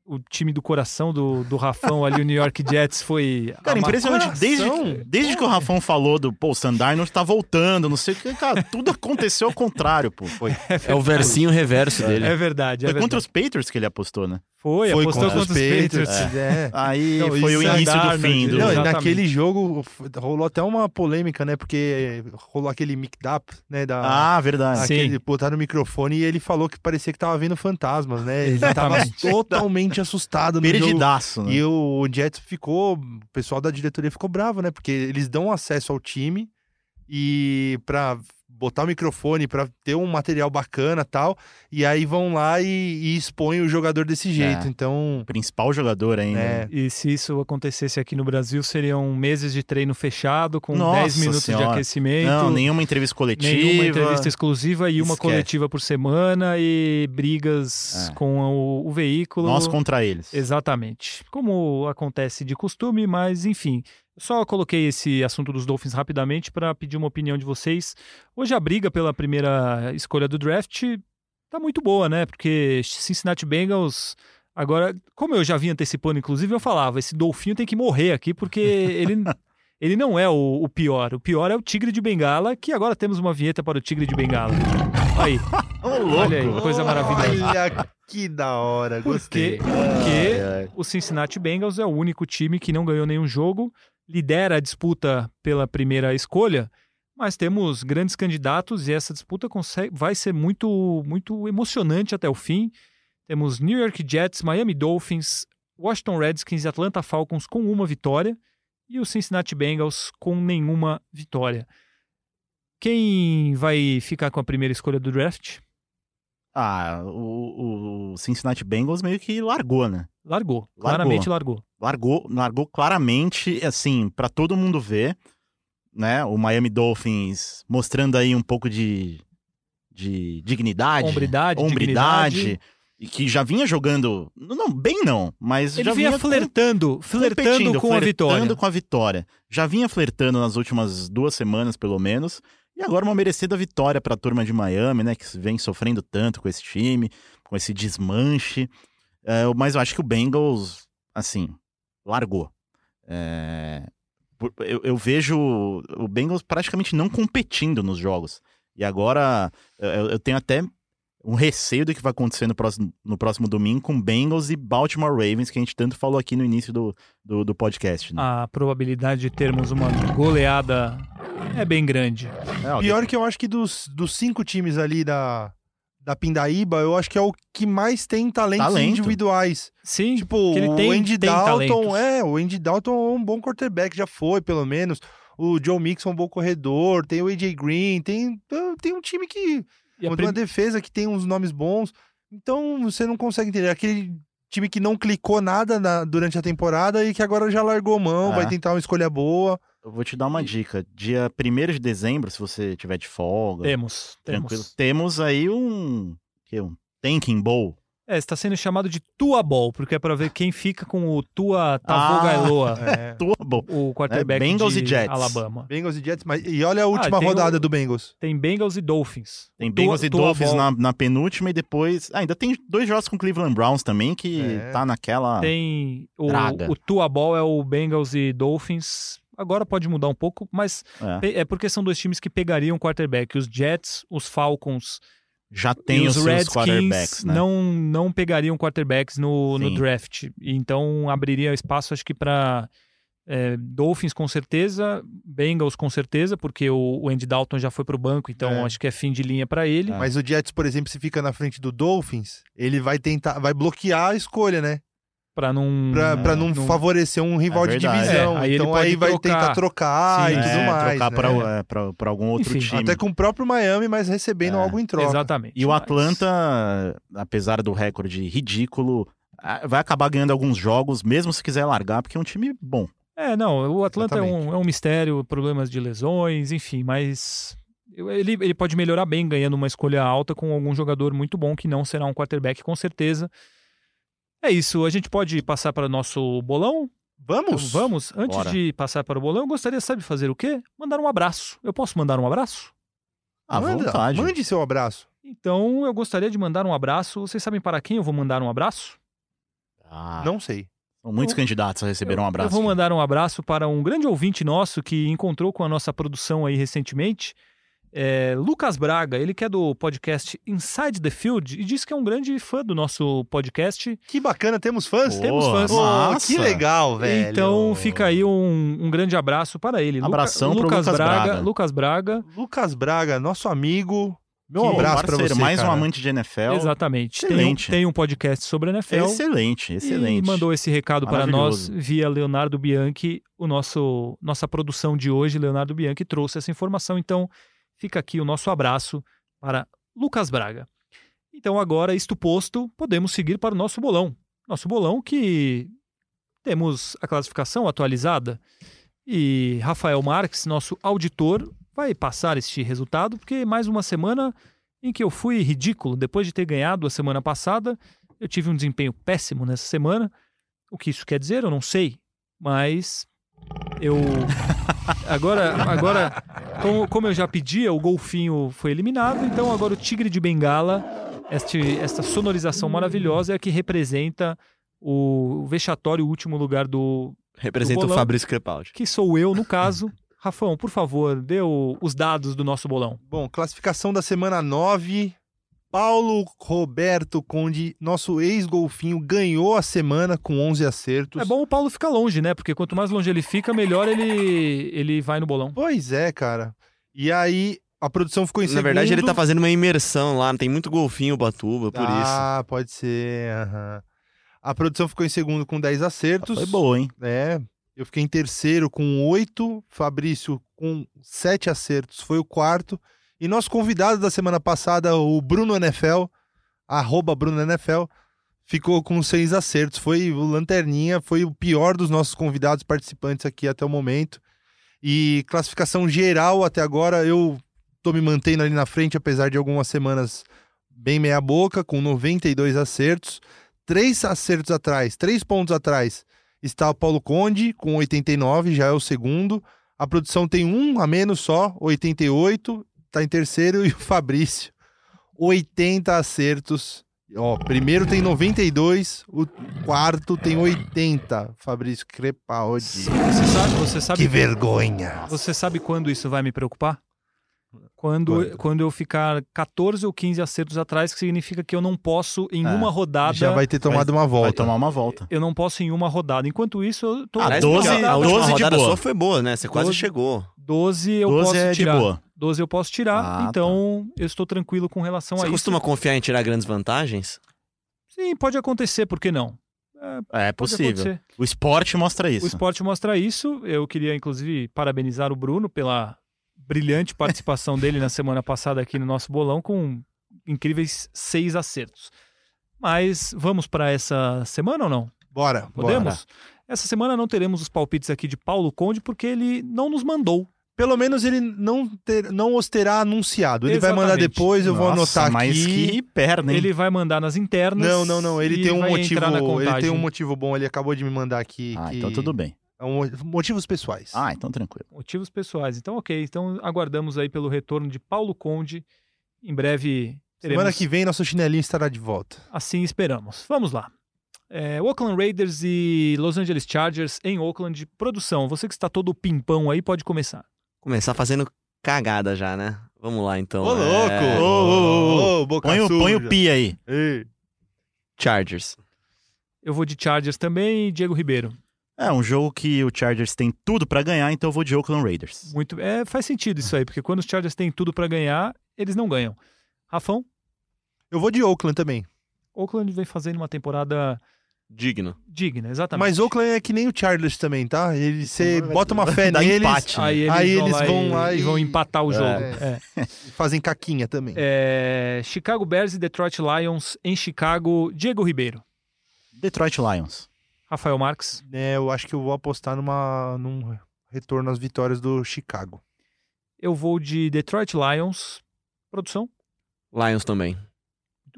o time do coração do, do Rafão ali, o New York Jets, foi. Cara, impressionante. Desde, coração. desde que o Rafão falou do, pô, o Sandarnold tá voltando, não sei o que, cara, tudo aconteceu ao contrário, pô. Foi, É o versinho reverso dele. É verdade, é foi verdade. contra os Patriots que ele apostou, né? Foi, Foi apostou contra os Patriots. É. Aí Não, foi o é início do fim do... Não, naquele jogo rolou até uma polêmica, né? Porque rolou aquele mic-up, né? Da, Ah, verdade. Sim. aquele, botaram o microfone e ele falou que parecia que tava vendo fantasmas, né? Ele tava totalmente assustado no jogo. Perdidaço, né? E o, o Jets ficou, o pessoal da diretoria ficou bravo, né? Porque eles dão acesso ao time e pra botar o microfone, pra ter um material bacana tal, e aí vão lá e, e expõem o jogador desse jeito. É. Então, Principal jogador ainda. É. E se isso acontecesse aqui no Brasil, seriam meses de treino fechado, com Nossa 10 minutos de Senhora. aquecimento. Não, nenhuma entrevista coletiva. Nenhuma entrevista exclusiva e uma Esquece. coletiva por semana e brigas É. com o, o veículo. Nós contra eles. Exatamente. Como acontece de costume, mas enfim. Só coloquei esse assunto dos Dolphins rapidamente para pedir uma opinião de vocês. Hoje a briga pela primeira escolha do draft tá muito boa, né? Porque Cincinnati Bengals. Agora, como eu já vinha antecipando, inclusive, eu falava: esse Dolfinho tem que morrer aqui, porque ele, ele não é o, o pior. O pior é o Tigre de Bengala, que agora temos uma vinheta para o Tigre de Bengala. Aí, louco. olha aí, coisa maravilhosa. olha que da hora, gostei. Porque, porque Ai, ai. o Cincinnati Bengals é o único time que não ganhou nenhum jogo, lidera a disputa pela primeira escolha, mas temos grandes candidatos e essa disputa consegue- vai ser muito, muito emocionante até o fim. Temos New York Jets, Miami Dolphins, Washington Redskins e Atlanta Falcons com uma vitória e o Cincinnati Bengals com nenhuma vitória. Quem vai ficar com a primeira escolha do draft? Ah, o, o Cincinnati Bengals meio que largou, né? Largou, Largou. claramente largou. Largou, largou claramente, assim, pra todo mundo ver, né? O Miami Dolphins mostrando aí um pouco de, de dignidade. Hombridade, hombridade. dignidade. e que já vinha jogando, não, bem não, mas Ele já vinha vinha flertando, flertando com a vitória. flertando com a vitória. Já vinha flertando nas últimas duas semanas, pelo menos. E agora uma merecida vitória para a turma de Miami, né? Que vem sofrendo tanto com esse time, com esse desmanche. É, mas eu acho que o Bengals, assim, largou. É, eu, eu vejo o Bengals praticamente não competindo nos jogos. E agora eu, eu tenho até um receio do que vai acontecer no próximo, no próximo domingo com Bengals e Baltimore Ravens, que a gente tanto falou aqui no início do, do, do podcast. Né? A probabilidade de termos uma goleada é bem grande. É, ó, Pior que eu acho que dos, dos cinco times ali da, da Pindaíba, eu acho que é o que mais tem talentos Talento. individuais. Sim, Tipo, que ele o tem, Andy tem Dalton, talentos. é, o Andy Dalton é um bom quarterback, já foi, pelo menos. O Joe Mixon é um bom corredor, tem o AJ Green, tem, tem um time que. E a uma prim- defesa que tem uns nomes bons. Então você não consegue entender. Aquele time que não clicou nada na- durante a temporada e que agora já largou mão, É. vai tentar uma escolha boa. Eu vou te dar uma dica. Dia 1 de dezembro, se você tiver de folga, Temos, tranquilo, temos. temos aí um, que, um Tanking Bowl. É, está sendo chamado de Tua Ball, porque é para ver quem fica com o Tua Ah. Tagovailoa, É. Tua Bowl. o quarterback Bengals de e Jets. Alabama. Bengals e Jets, mas e olha a última Ah, rodada o- do Bengals. Tem Bengals e Dolphins. Tem O Tua- Bengals e Tua Dolphins Ball na, na penúltima e depois. Ah, ainda tem dois jogos com Cleveland Browns também, que É. tá naquela. Tem o, Draga. o Tua Ball é o Bengals e Dolphins. Agora pode mudar um pouco, mas É, é porque são dois times que pegariam quarterback. Os Jets, os Falcons já tem e os os seus Redskins quarterbacks, né? não, não pegariam quarterbacks no, no draft. Então abriria espaço, acho que, para Dolphins com certeza, Bengals com certeza, porque o, o Andy Dalton já foi pro banco, então É. acho que é fim de linha para ele. É. Mas o Jets, por exemplo, se fica na frente do Dolphins, ele vai tentar, vai bloquear a escolha, né? Pra não. Pra, pra não, não- favorecer um rival É de divisão. É, aí então aí vai trocar. tentar trocar Sim, e tudo É, mais. trocar né? pra, é, pra, pra algum outro Enfim, time. Até com o próprio Miami, mas recebendo É, algo em troca. Exatamente. E o Mas- Atlanta, apesar do recorde ridículo, vai acabar ganhando alguns jogos, mesmo se quiser largar, porque é um time bom. É, não, o Atlanta é um, é um mistério, problemas de lesões, enfim, mas ele, ele pode melhorar bem ganhando uma escolha alta com algum jogador muito bom que não será um quarterback, com certeza. É isso, a gente pode passar para o nosso bolão? Vamos? Então, vamos? Antes Bora. de passar para o bolão, eu gostaria, sabe, fazer o quê? Mandar um abraço. Eu posso mandar um abraço? À Manda, vontade. Mande seu abraço. Então, eu gostaria de mandar um abraço. Vocês sabem para quem eu vou mandar um abraço? Ah, Não sei. São muitos Eu- candidatos a receber um abraço. Eu vou mandar um abraço para um grande ouvinte nosso que encontrou com a nossa produção aí recentemente. É, Lucas Braga, ele que é do podcast Inside the Field e diz que é um grande fã do nosso podcast. Que bacana, temos fãs? Pô, temos fãs. Que legal, velho. Então fica aí um, um grande abraço para ele. Luca- Abração pro Lucas Braga, Braga. Lucas Braga, Lucas Braga, nosso amigo. Meu Que abraço pra parceiro, você, mais um cara. amante de NFL. exatamente. Tem um, excelente. tem um podcast sobre NFL. Excelente, excelente. E mandou esse recado para nós via Leonardo Bianchi. O nosso nossa produção de hoje, Leonardo Bianchi, trouxe essa informação. Então, fica aqui o nosso abraço para Lucas Braga. Então, agora, isto posto, podemos seguir para o nosso bolão. Nosso bolão que temos a classificação atualizada e Rafael Marques, nosso auditor, vai passar este resultado, porque mais uma semana em que eu fui ridículo. Depois de ter ganhado a semana passada, eu tive um desempenho péssimo nessa semana. O que isso quer dizer, eu não sei. Mas eu. Agora, agora como, como eu já pedia, o golfinho foi eliminado. Então agora o tigre de bengala, este, esta sonorização maravilhosa é a que representa o vexatório último lugar do. Representa Do o bolão. Fabrício Crepaldi. Que sou eu, no caso. Rafão, por favor, dê o- os dados do nosso bolão. Bom, classificação da semana 9. Paulo Roberto Conde, nosso ex-golfinho, ganhou a semana com 11 acertos. É bom o Paulo ficar longe, né? Porque quanto mais longe ele fica, melhor ele, ele vai no bolão. Pois é, cara. E aí, a produção ficou em Na segundo. verdade, ele tá fazendo uma imersão lá, tem muito golfinho Batuba, por isso. Ah, pode ser. aham. A produção ficou em segundo com 10 acertos. Foi boa, hein? É. Eu fiquei em terceiro com 8. Fabrício com 7 acertos. Foi o quarto. E nosso convidado da semana passada, o Bruno NFL, arroba Bruno NFL, ficou com 6 acertos. Foi o Lanterninha, foi o pior dos nossos convidados participantes aqui até o momento. E classificação geral até agora, eu tô me mantendo ali na frente, apesar de algumas semanas bem meia boca, com 92 acertos. Três acertos atrás, três pontos atrás, está o Paulo Conde, com 89, já é o segundo. A produção tem um a menos só, 88, está em terceiro. E o Fabrício, 80 acertos. Ó, primeiro tem 92, o quarto tem 80. Fabrício Crepaldi. Você sabe, você sabe, Que vergonha. você sabe quando isso vai me preocupar? Quando, Quando? quando eu ficar 14 ou 15 acertos atrás, que significa que eu não posso, em É, uma rodada. Já vai ter tomado uma Vai volta. tomar uma volta. Eu não posso em uma rodada. Enquanto isso, eu tô. Ah, Aliás, 12 porque a, a doze última de rodada boa. sua foi boa, né? Você quase 12. chegou. 12 eu 12 posso é de tirar. boa. 12 eu posso tirar. Ah, então eu estou tranquilo com relação Você a costuma confiar em tirar grandes vantagens? isso. Sim, pode acontecer, por que não? É Pode possível. acontecer. O esporte mostra isso. O esporte mostra isso. Eu queria, inclusive, parabenizar o Bruno pela brilhante participação dele na semana passada aqui no nosso bolão, com incríveis seis acertos. Mas vamos para essa semana ou não? Bora, Podemos? Essa semana não teremos os palpites aqui de Paulo Conde, porque ele não nos mandou. Pelo menos ele não, ter, não os terá anunciado. Ele vai mandar Exatamente. depois, eu vou Nossa, anotar mas aqui. que perna, hein? Ele vai mandar nas internas. Não, não, não. Ele tem um motivo. Ele tem um motivo bom. Ele acabou de me mandar aqui. Ah, que então tudo bem. É motivos pessoais. Ah, então tranquilo. Motivos pessoais. Então, ok. Então, aguardamos aí pelo retorno de Paulo Conde. Em breve teremos. Semana que vem nosso chinelinho estará de volta. Assim esperamos. Vamos lá. É, Oakland Raiders e Los Angeles Chargers em Oakland. Produção, você que está todo pimpão aí, pode começar. Começar fazendo cagada já, né? Vamos lá, então. Ô, É, louco! Ô, ô, ô, Ô, boca Põe o, põe o pi aí. Ei. Chargers. Eu vou de Chargers também e Diego Ribeiro. É um jogo que o Chargers tem tudo pra ganhar, então eu vou de Oakland Raiders. Muito, é, faz sentido isso aí, porque quando os Chargers têm tudo para ganhar, eles não ganham. Rafão, Eu vou de Oakland também. Oakland vem fazendo uma temporada Digno. digna, exatamente. Mas Oakland é que nem o Chargers também, tá? Ele, você bota uma fé Dá neles, empate. né? Aí eles, Aí vão, eles lá vão e, lá e e- vão empatar o jogo. É. É. fazem caquinha também. É, Chicago Bears e Detroit Lions em Chicago. Diego Ribeiro. Detroit Lions. Rafael Marques. É, eu acho que eu vou apostar numa, num retorno às vitórias do Chicago. Eu vou de Detroit Lions. Produção? Lions também.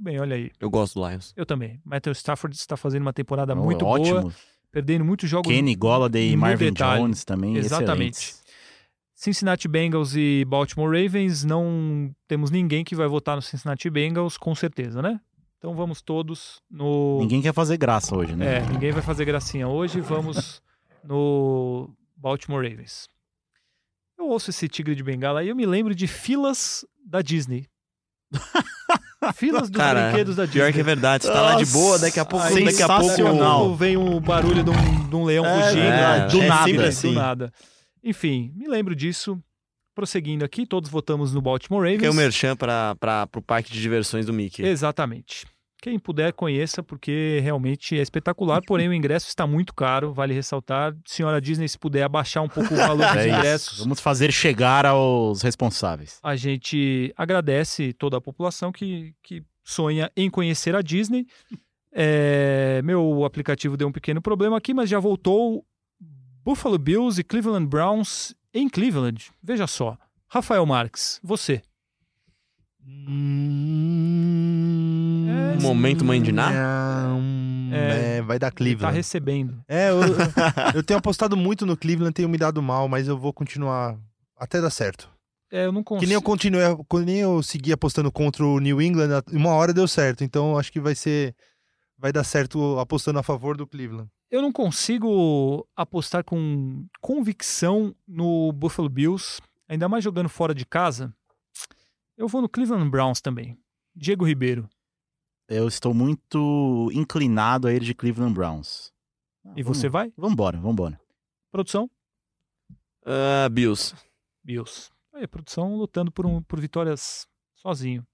Muito bem, olha aí. Eu gosto do Lions. Eu também. Matthew Stafford está fazendo uma temporada Oh, muito ótimo. boa, perdendo muitos jogos. Kenny Golladay e Marvin detalhe. Jones também. Exatamente. excelentes. Cincinnati Bengals e Baltimore Ravens, não temos ninguém que vai votar no Cincinnati Bengals, com certeza, né? Então vamos todos no. Ninguém quer fazer graça hoje, né? É, ninguém vai fazer gracinha hoje. Vamos no Baltimore Ravens. Eu ouço esse tigre de bengala e eu me lembro de filas da Disney. filas dos Cara, brinquedos da Disney. Pior que é verdade. Você tá lá de boa, daqui a pouco, daqui a pouco. Vem o barulho de um, de um leão É, fugindo. é, do é nada. sempre Do assim. nada. Enfim, me lembro disso. Prosseguindo aqui, todos votamos no Baltimore Ravens. Que é o merchan pra, pro parque de diversões do Mickey. Exatamente. Quem puder, conheça, porque realmente é espetacular. Porém, o ingresso está muito caro, vale ressaltar. Senhora Disney, se puder abaixar um pouco o valor dos É isso. ingressos, Vamos fazer chegar aos responsáveis. a gente agradece toda a população que, que sonha em conhecer a Disney. É, meu aplicativo deu um pequeno problema aqui, mas já voltou. Buffalo Bills e Cleveland Browns em Cleveland. Veja só. Rafael Marques, você. Hum, Momento mãe de Ná? Não, É, é, vai dar tá Cleveland. recebendo. É, eu, eu tenho apostado muito no Cleveland, tenho me dado mal, mas eu vou continuar até dar certo. É, eu não Que nem consigo. eu continuei, nem eu segui apostando contra o New England, uma hora deu certo. Então acho que vai ser, vai dar certo apostando a favor do Cleveland. Eu não consigo apostar com convicção no Buffalo Bills, ainda mais jogando fora de casa. Eu vou no Cleveland Browns também. Diego Ribeiro. Eu estou muito inclinado a ir de Cleveland Browns. Ah, E vamos- você vai? Vambora, vambora. Produção? Ah, Bills. Bills. Aí, produção lutando por, um, por vitórias sozinho.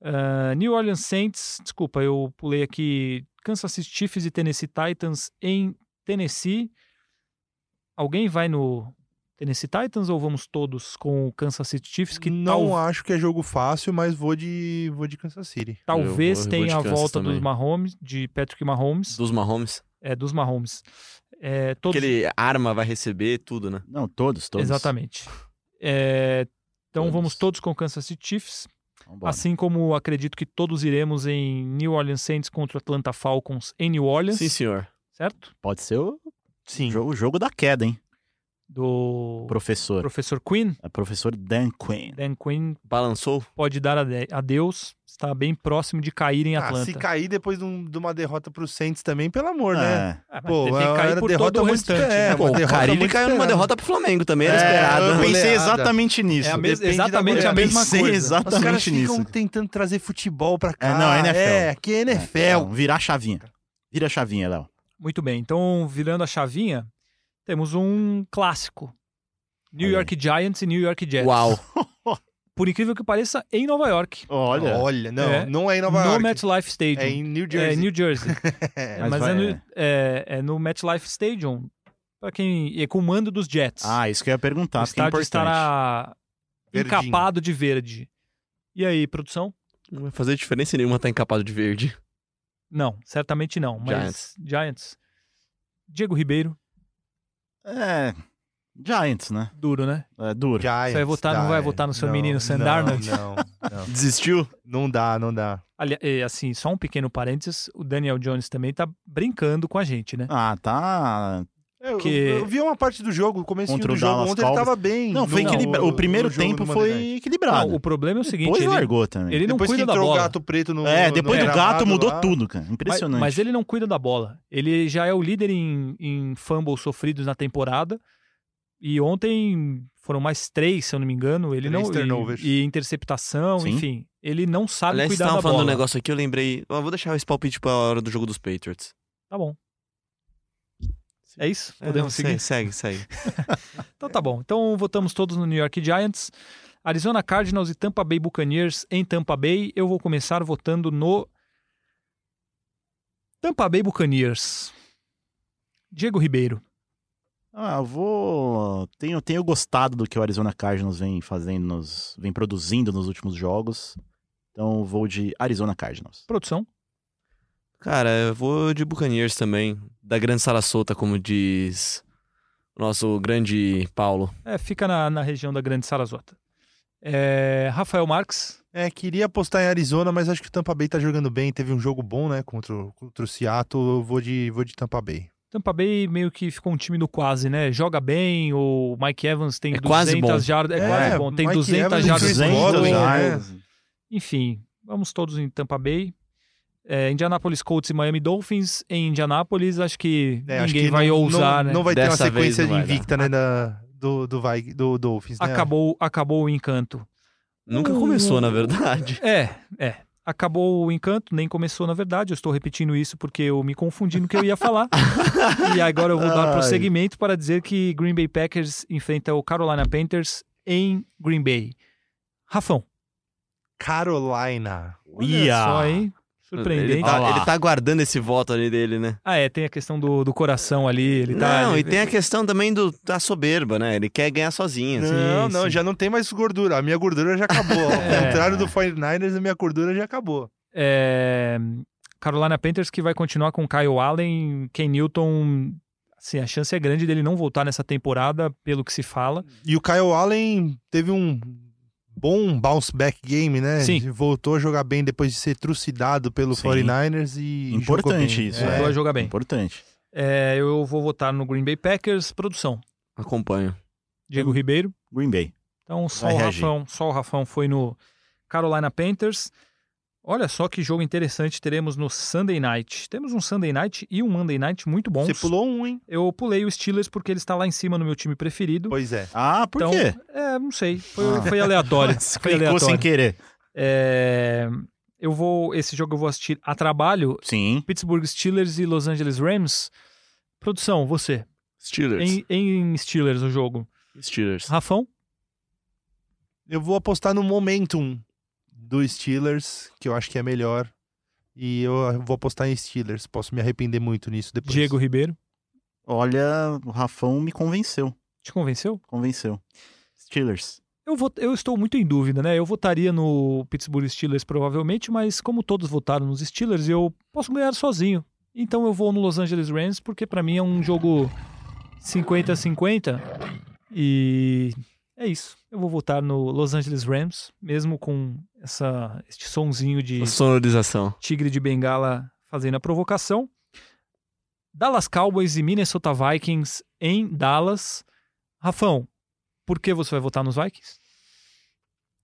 Ah, New Orleans Saints, desculpa, eu pulei aqui. Kansas City Chiefs e Tennessee Titans em Tennessee. Alguém vai no Tennessee Titans ou vamos todos com o Kansas City Chiefs que não tal- acho que é jogo fácil, mas vou de vou de Kansas City. talvez Eu vou- eu tenha a volta dos também. Mahomes, de Patrick Mahomes, Dos Mahomes. é dos Mahomes. É, todos Que ele arma, vai receber tudo, né? Não, todos, todos. Exatamente. É, então Todos. vamos todos com o Kansas City Chiefs. Vambora. Assim como acredito que todos iremos em New Orleans Saints contra Atlanta Falcons em New Orleans, Sim, senhor. certo? Pode ser o Sim. jogo da queda, hein? Do Professor. professor Quinn. É professor Dan Quinn. Dan Quinn Balançou? pode dar ade- adeus, está bem próximo de cair em Ah, Atlanta. se cair depois de, um- de uma derrota pro Saints também, pelo amor, né? É. Ah, Pô, tem que cair era por derrota todo o restante. é, né? Pô, uma o Carilli caiu numa derrota pro Flamengo também, era É, esperado. eu pensei Goleada. exatamente nisso. É a mes- exatamente a mesma pensei coisa. Os caras exatamente ficam nisso. tentando trazer futebol pra cá. É, não, é NFL. É, aqui é NFL. Não, virar a chavinha. Vira a chavinha, Léo. Muito bem, então virando a chavinha, temos um clássico. New Olha York Giants e New York Jets. Uau. Por incrível que pareça, em Nova York. Olha. Olha, não, É. não é em Nova no York. MetLife Stadium. É em New É, Jersey. New Jersey. É, Mas mas vai- é, no, é, é no MetLife Stadium. Para quem é comando dos Jets. Ah, isso que eu ia perguntar, o é estádio importante. estará Verdinho. encapado de verde. E aí, produção? Não vai fazer diferença nenhuma estar encapado de verde. Não, certamente não. Mas Giants. Diego Ribeiro, É. Giants, né? duro, né? É duro. Giants, Você vai votar- não vai Giants. votar no seu Não, menino Sam não, Darnold? Não, não. Desistiu? Não dá, não dá. Ali, assim, só um pequeno parênteses, o Daniel Jones também tá brincando com a gente, né? Ah, tá. Eu, Que- eu, eu vi uma parte do jogo, o começo do o jogo. Dallas Ontem ele tava bem. Não, foi equilibrado. O primeiro tempo foi equilibrado. Não, o problema é o seguinte, Depois ele, largou também. ele não Depois que cuida da entrou o bola. gato preto no. É, no depois do gato mudou lá. tudo, cara. mas, Impressionante. mas ele não cuida da bola. Ele já é o líder em, em fumbles sofridos na temporada. E ontem foram mais três, se eu não me engano. Ele Três não e, e interceptação, Sim. enfim. Ele não sabe Aliás, vocês cuidar da estavam falando bola. um negócio aqui, eu lembrei. Eu vou deixar esse palpite pra hora do jogo dos Patriots. Tá bom. É isso? É, Podemos seguir? Segue, segue, segue. Então tá bom. Então votamos todos no New York Giants. Arizona Cardinals e Tampa Bay Buccaneers em Tampa Bay. Eu vou começar votando no Tampa Bay Buccaneers. Diego Ribeiro. Ah, eu vou. Tenho, tenho gostado do que o Arizona Cardinals vem fazendo, nos... vem produzindo nos últimos jogos. Então vou de Arizona Cardinals. Produção. Cara, eu vou de Buccaneers também. Da grande Sarasota, como diz o nosso grande Paulo. É, fica na, na região da Grande Sarasota. É, Rafael Marques. É, queria apostar em Arizona, mas acho que o Tampa Bay tá jogando bem. Teve um jogo bom, né? Contra, o- contra o Seattle. Eu vou de, vou de Tampa Bay. Tampa Bay meio que ficou um time do quase, né? Joga bem, o Mike Evans tem É 200 quase bom. jardas. É, É, quase bom. Tem Mike 200 Evans e jardas. Chris 200 Godwin, né? jardas. Enfim, vamos todos em Tampa Bay. É, Indianapolis Colts e Miami Dolphins. Em Indianapolis, acho que É, acho ninguém que vai não, ousar, não, né? não vai ter uma Dessa sequência invicta, né? Da, do, do, do Dolphins, né? acabou, acabou o encanto. Nunca Uh. começou, na verdade. É, é. Acabou o encanto, nem começou, na verdade. Eu estou repetindo isso porque eu me confundi no que eu ia falar. e agora eu vou dar prosseguimento para dizer que Green Bay Packers enfrenta o Carolina Panthers em Green Bay. Rafão. Carolina. Olha Ia. só, hein? Surpreendente. Ele tá, ele tá aguardando esse voto ali dele, né? Ah, é, tem a questão do, do coração ali. Ele tá, não, ele- e tem a questão também do, da soberba, né? Ele quer ganhar sozinho. assim. Não, não, sim. já não tem mais gordura. A minha gordura já acabou. Ao É. contrário do 49ers, a minha gordura já acabou. É, Carolina Panthers que vai continuar com Kyle Allen, Ken Newton. Assim, a chance é grande dele não voltar nessa temporada, pelo que se fala. E o Kyle Allen teve um bom bounce back game, né? Sim. Voltou a jogar bem depois de ser trucidado pelo Sim. 49ers e. Importante isso, É. Voltou a jogar bem. Importante. É, eu vou votar no Green Bay Packers. Produção. Acompanho. Diego Ribeiro. Green Bay. Então só Vai o, reagir. Rafão, só o Rafão foi no Carolina Panthers. Olha só que jogo interessante teremos no Sunday Night. Temos um Sunday Night e um Monday Night muito bons. Você pulou um, hein? Eu pulei o Steelers porque ele está lá em cima no meu time preferido. Pois é. Ah, por então, quê? É, não sei. Foi, Ah. foi aleatório. Foi clicou sem querer. É, eu vou. Esse jogo eu vou assistir a trabalho. Sim. Pittsburgh Steelers e Los Angeles Rams. Produção, você. Steelers. Em, em Steelers o jogo. Steelers. Rafão? Eu vou apostar no momentum do Steelers, que eu acho que é melhor. E eu vou apostar em Steelers. Posso me arrepender muito nisso depois. Diego Ribeiro. Olha, o Rafão me convenceu. Te convenceu? Convenceu. Steelers. Eu, vot... eu estou muito em dúvida, né? Eu votaria no Pittsburgh Steelers provavelmente, mas como todos votaram nos Steelers, eu posso ganhar sozinho. Então eu vou no Los Angeles Rams, porque pra mim é um jogo 50-50 e é isso. Eu vou votar no Los Angeles Rams, mesmo com essa, este sonzinho de sonorização. tigre de bengala fazendo a provocação. Dallas Cowboys e Minnesota Vikings em Dallas. Rafão, por que você vai votar nos Vikings?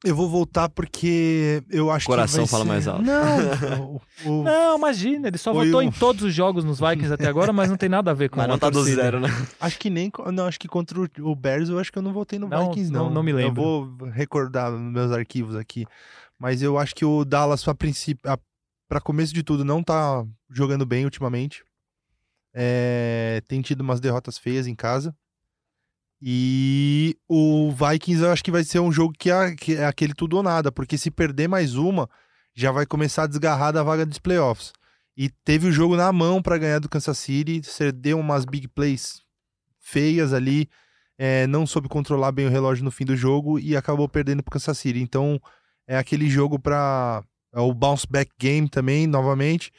Eu vou voltar porque eu acho Coração que vai fala ser- mais alto. Não, o- o- Não, imagina, ele só Foi votou um- em todos os jogos nos Vikings até agora, mas não tem nada a ver com Mas a não tá do zero, né? acho que nem não, acho que contra o, o Bears eu acho que eu não votei no Não, Vikings não- não. não me lembro. Eu vou recordar nos meus arquivos aqui, mas eu acho que o Dallas a princípio, para começo de tudo não tá jogando bem ultimamente. É, tem tido umas derrotas feias em casa. E o Vikings eu acho que vai ser um jogo que é, que é aquele tudo ou nada, porque se perder mais uma, já vai começar a desgarrar da vaga dos playoffs. E teve o jogo na mão para ganhar do Kansas City, você deu umas big plays feias ali, é, não soube controlar bem o relógio no fim do jogo e acabou perdendo pro Kansas City. Então é aquele jogo para é o bounce back game também, novamente.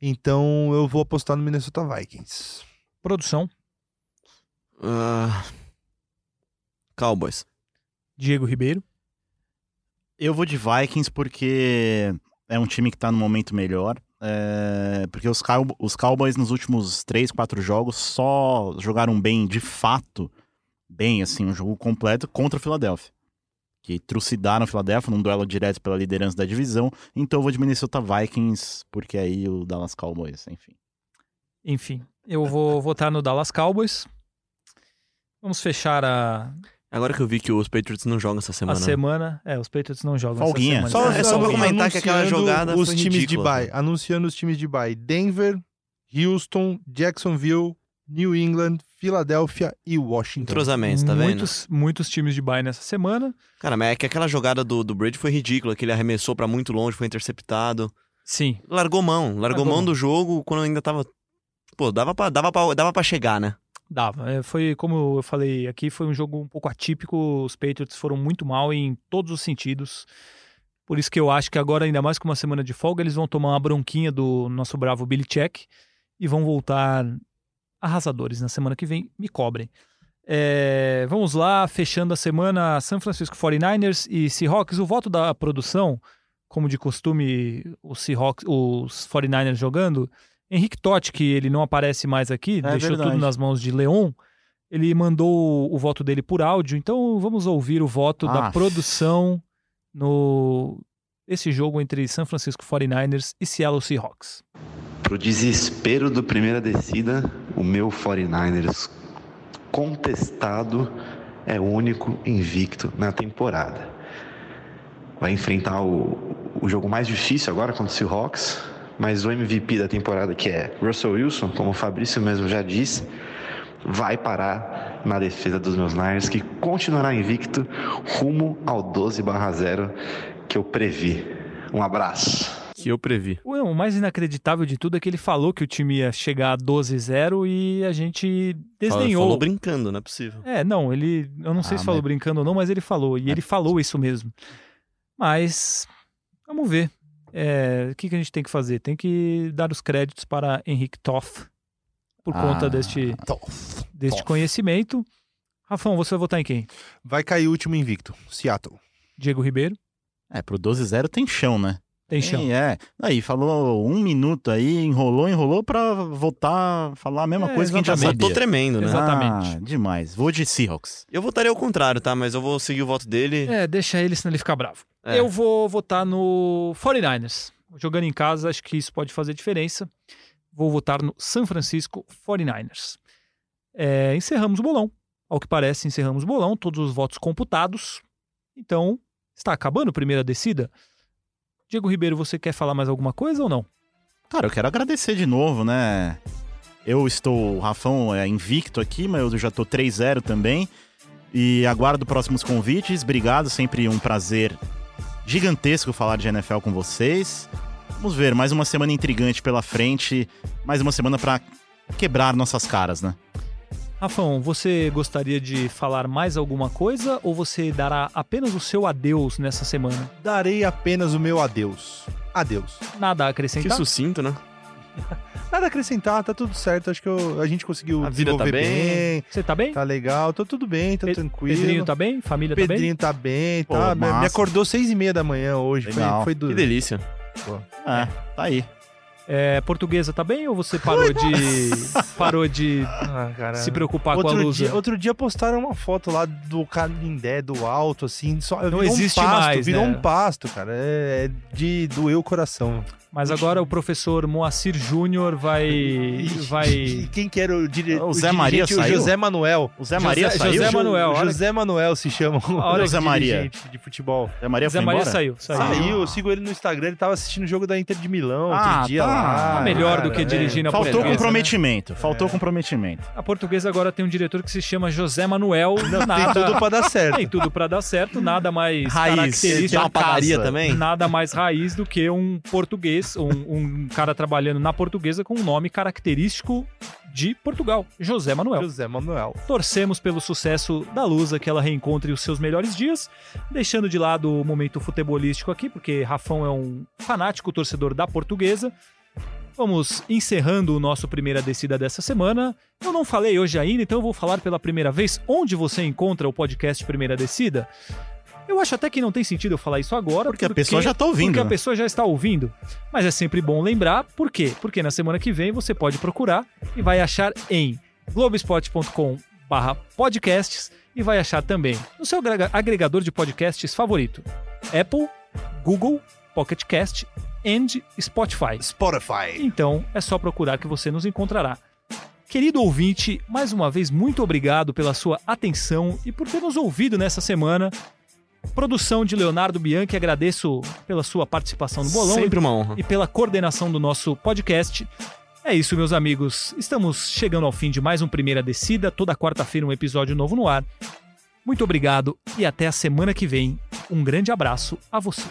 Então eu vou apostar no Minnesota Vikings. Produção, Ah, Cowboys. Diego Ribeiro. Eu vou de Vikings porque é um time que tá no momento melhor. É, porque os, Cow- os Cowboys nos últimos três, quatro jogos só jogaram bem, de fato, bem, assim, um jogo completo contra o Philadelphia. Que trucidaram o Philadelphia num duelo direto pela liderança da divisão. Então eu vou de Minnesota Vikings, porque aí o Dallas Cowboys, enfim. Enfim, eu vou votar no Dallas Cowboys. Vamos fechar a, Agora que eu vi que os Patriots não jogam essa a semana. semana. É, os Patriots não jogam Folguinha. essa semana. Só- é só pra comentar que aquela jogada os foi times de ridícula, bye, pô. anunciando os times de bye: Denver, Houston, Jacksonville, New England, Filadélfia e Washington. Entrosamento, tá vendo? muitos, muitos times de bye nessa semana. Cara, mas é que aquela jogada do, do Brady foi ridícula, que ele arremessou pra muito longe, foi interceptado. Sim, Largou mão, largou, Largou mão mão. do jogo quando ainda tava. Pô, dava pra, dava pra, dava pra chegar, né? Dava. É, foi, como eu falei aqui, foi um jogo um pouco atípico. Os Patriots foram muito mal em todos os sentidos. Por isso que eu acho que agora, ainda mais com uma semana de folga, eles vão tomar uma bronquinha do nosso bravo Billy Check e vão voltar arrasadores na semana que vem. Me cobrem. É, vamos lá, fechando a semana, San Francisco 49ers e Seahawks. O voto da produção, como de costume, os Seahawks, os 49ers jogando. Henrique Totti, que ele não aparece mais aqui, deixou verdade. tudo nas mãos de Leon. Ele mandou o voto dele por áudio, então vamos ouvir o voto da Ah. produção no esse jogo entre San Francisco 49ers e Seattle Seahawks. Pro desespero do primeira descida, o meu 49ers contestado é o único invicto na temporada. Vai enfrentar o, o jogo mais difícil agora contra o Seahawks, mas o MVP da temporada, que é Russell Wilson, como o Fabrício mesmo já disse, vai parar na defesa dos meus Niners, que continuará invicto rumo ao 12/0 que eu previ. Um abraço. Que eu previ. O o mais inacreditável de tudo é que ele falou que o time ia chegar a 12-0 e a gente desdenhou. Falou brincando, não é possível. É, não, ele. Eu não sei Ah, se falou mas- brincando ou não, mas ele falou. E ele falou isso mesmo. Mas. Vamos ver. É, o que, que a gente tem que fazer? Tem que dar os créditos para Henrique Toff por conta Ah, deste, Toff. deste Toff. conhecimento. Rafão, você vai votar em quem? Vai cair o último invicto, Seattle. Diego Ribeiro? É, pro 12-0 tem chão, né? Tem chão. É. Aí, falou um minuto aí, enrolou, enrolou pra voltar, falar a mesma É, coisa que a gente já sabia. Tô tremendo, né? Exatamente. Ah, demais. Vou de Seahawks. Eu votaria ao contrário, tá? Mas eu vou seguir o voto dele. É, deixa ele, senão ele fica bravo. É. Eu vou votar no 49ers. Jogando em casa, acho que isso pode fazer diferença. Vou votar no San Francisco 49ers. É, encerramos o bolão. Ao que parece, encerramos o bolão. Todos os votos computados. Então, está acabando a primeira descida. Diego Ribeiro, você quer falar mais alguma coisa ou não? Cara, eu quero agradecer de novo, né? Eu estou, o Rafão é invicto aqui, mas eu já tô 3-0 também. E aguardo próximos convites. Obrigado, sempre um prazer gigantesco falar de NFL com vocês. Vamos ver, mais uma semana intrigante pela frente, mais uma semana pra quebrar nossas caras, né? Rafão, você gostaria de falar mais alguma coisa ou você dará apenas o seu adeus nessa semana? Darei apenas o meu adeus. Adeus. Nada a Que acrescentar? sucinto, né? Nada a acrescentar, tá tudo certo. Acho que eu- a gente conseguiu A vida tá desenvolver bem. Você tá bem? Tá legal, tô tudo bem, tô Pe- tranquilo. Pedrinho tá bem? Família tá bem? Pedrinho tá bem, Pô, tá. Me- me massa. acordou seis e meia da manhã hoje. Foi, Legal. foi do. Que delícia. É, tá aí. É, portuguesa tá bem ou você parou de parou de Ah, se preocupar com a Outro luz? dia, outro dia postaram uma foto lá do Canindé, do alto, assim, só Não existe um pasto, mais, virou né? um pasto, cara. É, é de doer o coração. Mas agora o professor Moacir Júnior vai E vai quem que era o, dire... O Zé Maria? O saiu? José Manuel. O Zé Maria José- saiu? José Jo- Manuel, olha José Manuel se chama. o Olha o Zé Maria. de futebol. Zé Maria Zé Maria embora? saiu, saiu. Saiu, eu sigo ele no Instagram, ele tava assistindo o jogo da Inter de Milão Ah, outro dia tá. lá. Tá melhor do cara, que é. dirigir na Faltou portuguesa, comprometimento. Faltou comprometimento. A portuguesa agora tem um diretor que se chama José Manuel. Não, tem nada, tudo pra dar certo. tem tudo pra dar certo, nada mais Raiz. característico. Tem uma padaria também? Nada mais raiz do que um português, um, um cara trabalhando na portuguesa com um nome característico de Portugal, José Manuel. José Manuel. Torcemos pelo sucesso da Lusa, que ela reencontre os seus melhores dias, deixando de lado o momento futebolístico aqui, porque Rafão é um fanático torcedor da portuguesa. Vamos encerrando o nosso primeira descida dessa semana. Eu não falei hoje ainda, então eu vou falar pela primeira vez onde você encontra o podcast Primeira Descida. Eu acho até que não tem sentido eu falar isso agora. Porque a pessoa já tá ouvindo, Porque a né? pessoa já está ouvindo. Mas é sempre bom lembrar, por quê? Porque na semana que vem você pode procurar e vai achar em globespot.com barra podcasts e vai achar também no seu agrega- agregador de podcasts favorito. Apple, Google, Pocket Cast and Spotify. Spotify. Então é só procurar que você nos encontrará. Querido ouvinte, mais uma vez muito obrigado pela sua atenção e por ter nos ouvido nessa semana. Produção de Leonardo Bianchi, agradeço pela sua participação no bolão Sempre uma honra. e pela coordenação do nosso podcast. É isso, meus amigos. Estamos chegando ao fim de mais um Primeira Descida. Toda quarta-feira um episódio novo no ar. Muito obrigado e até a semana que vem. Um grande abraço a você.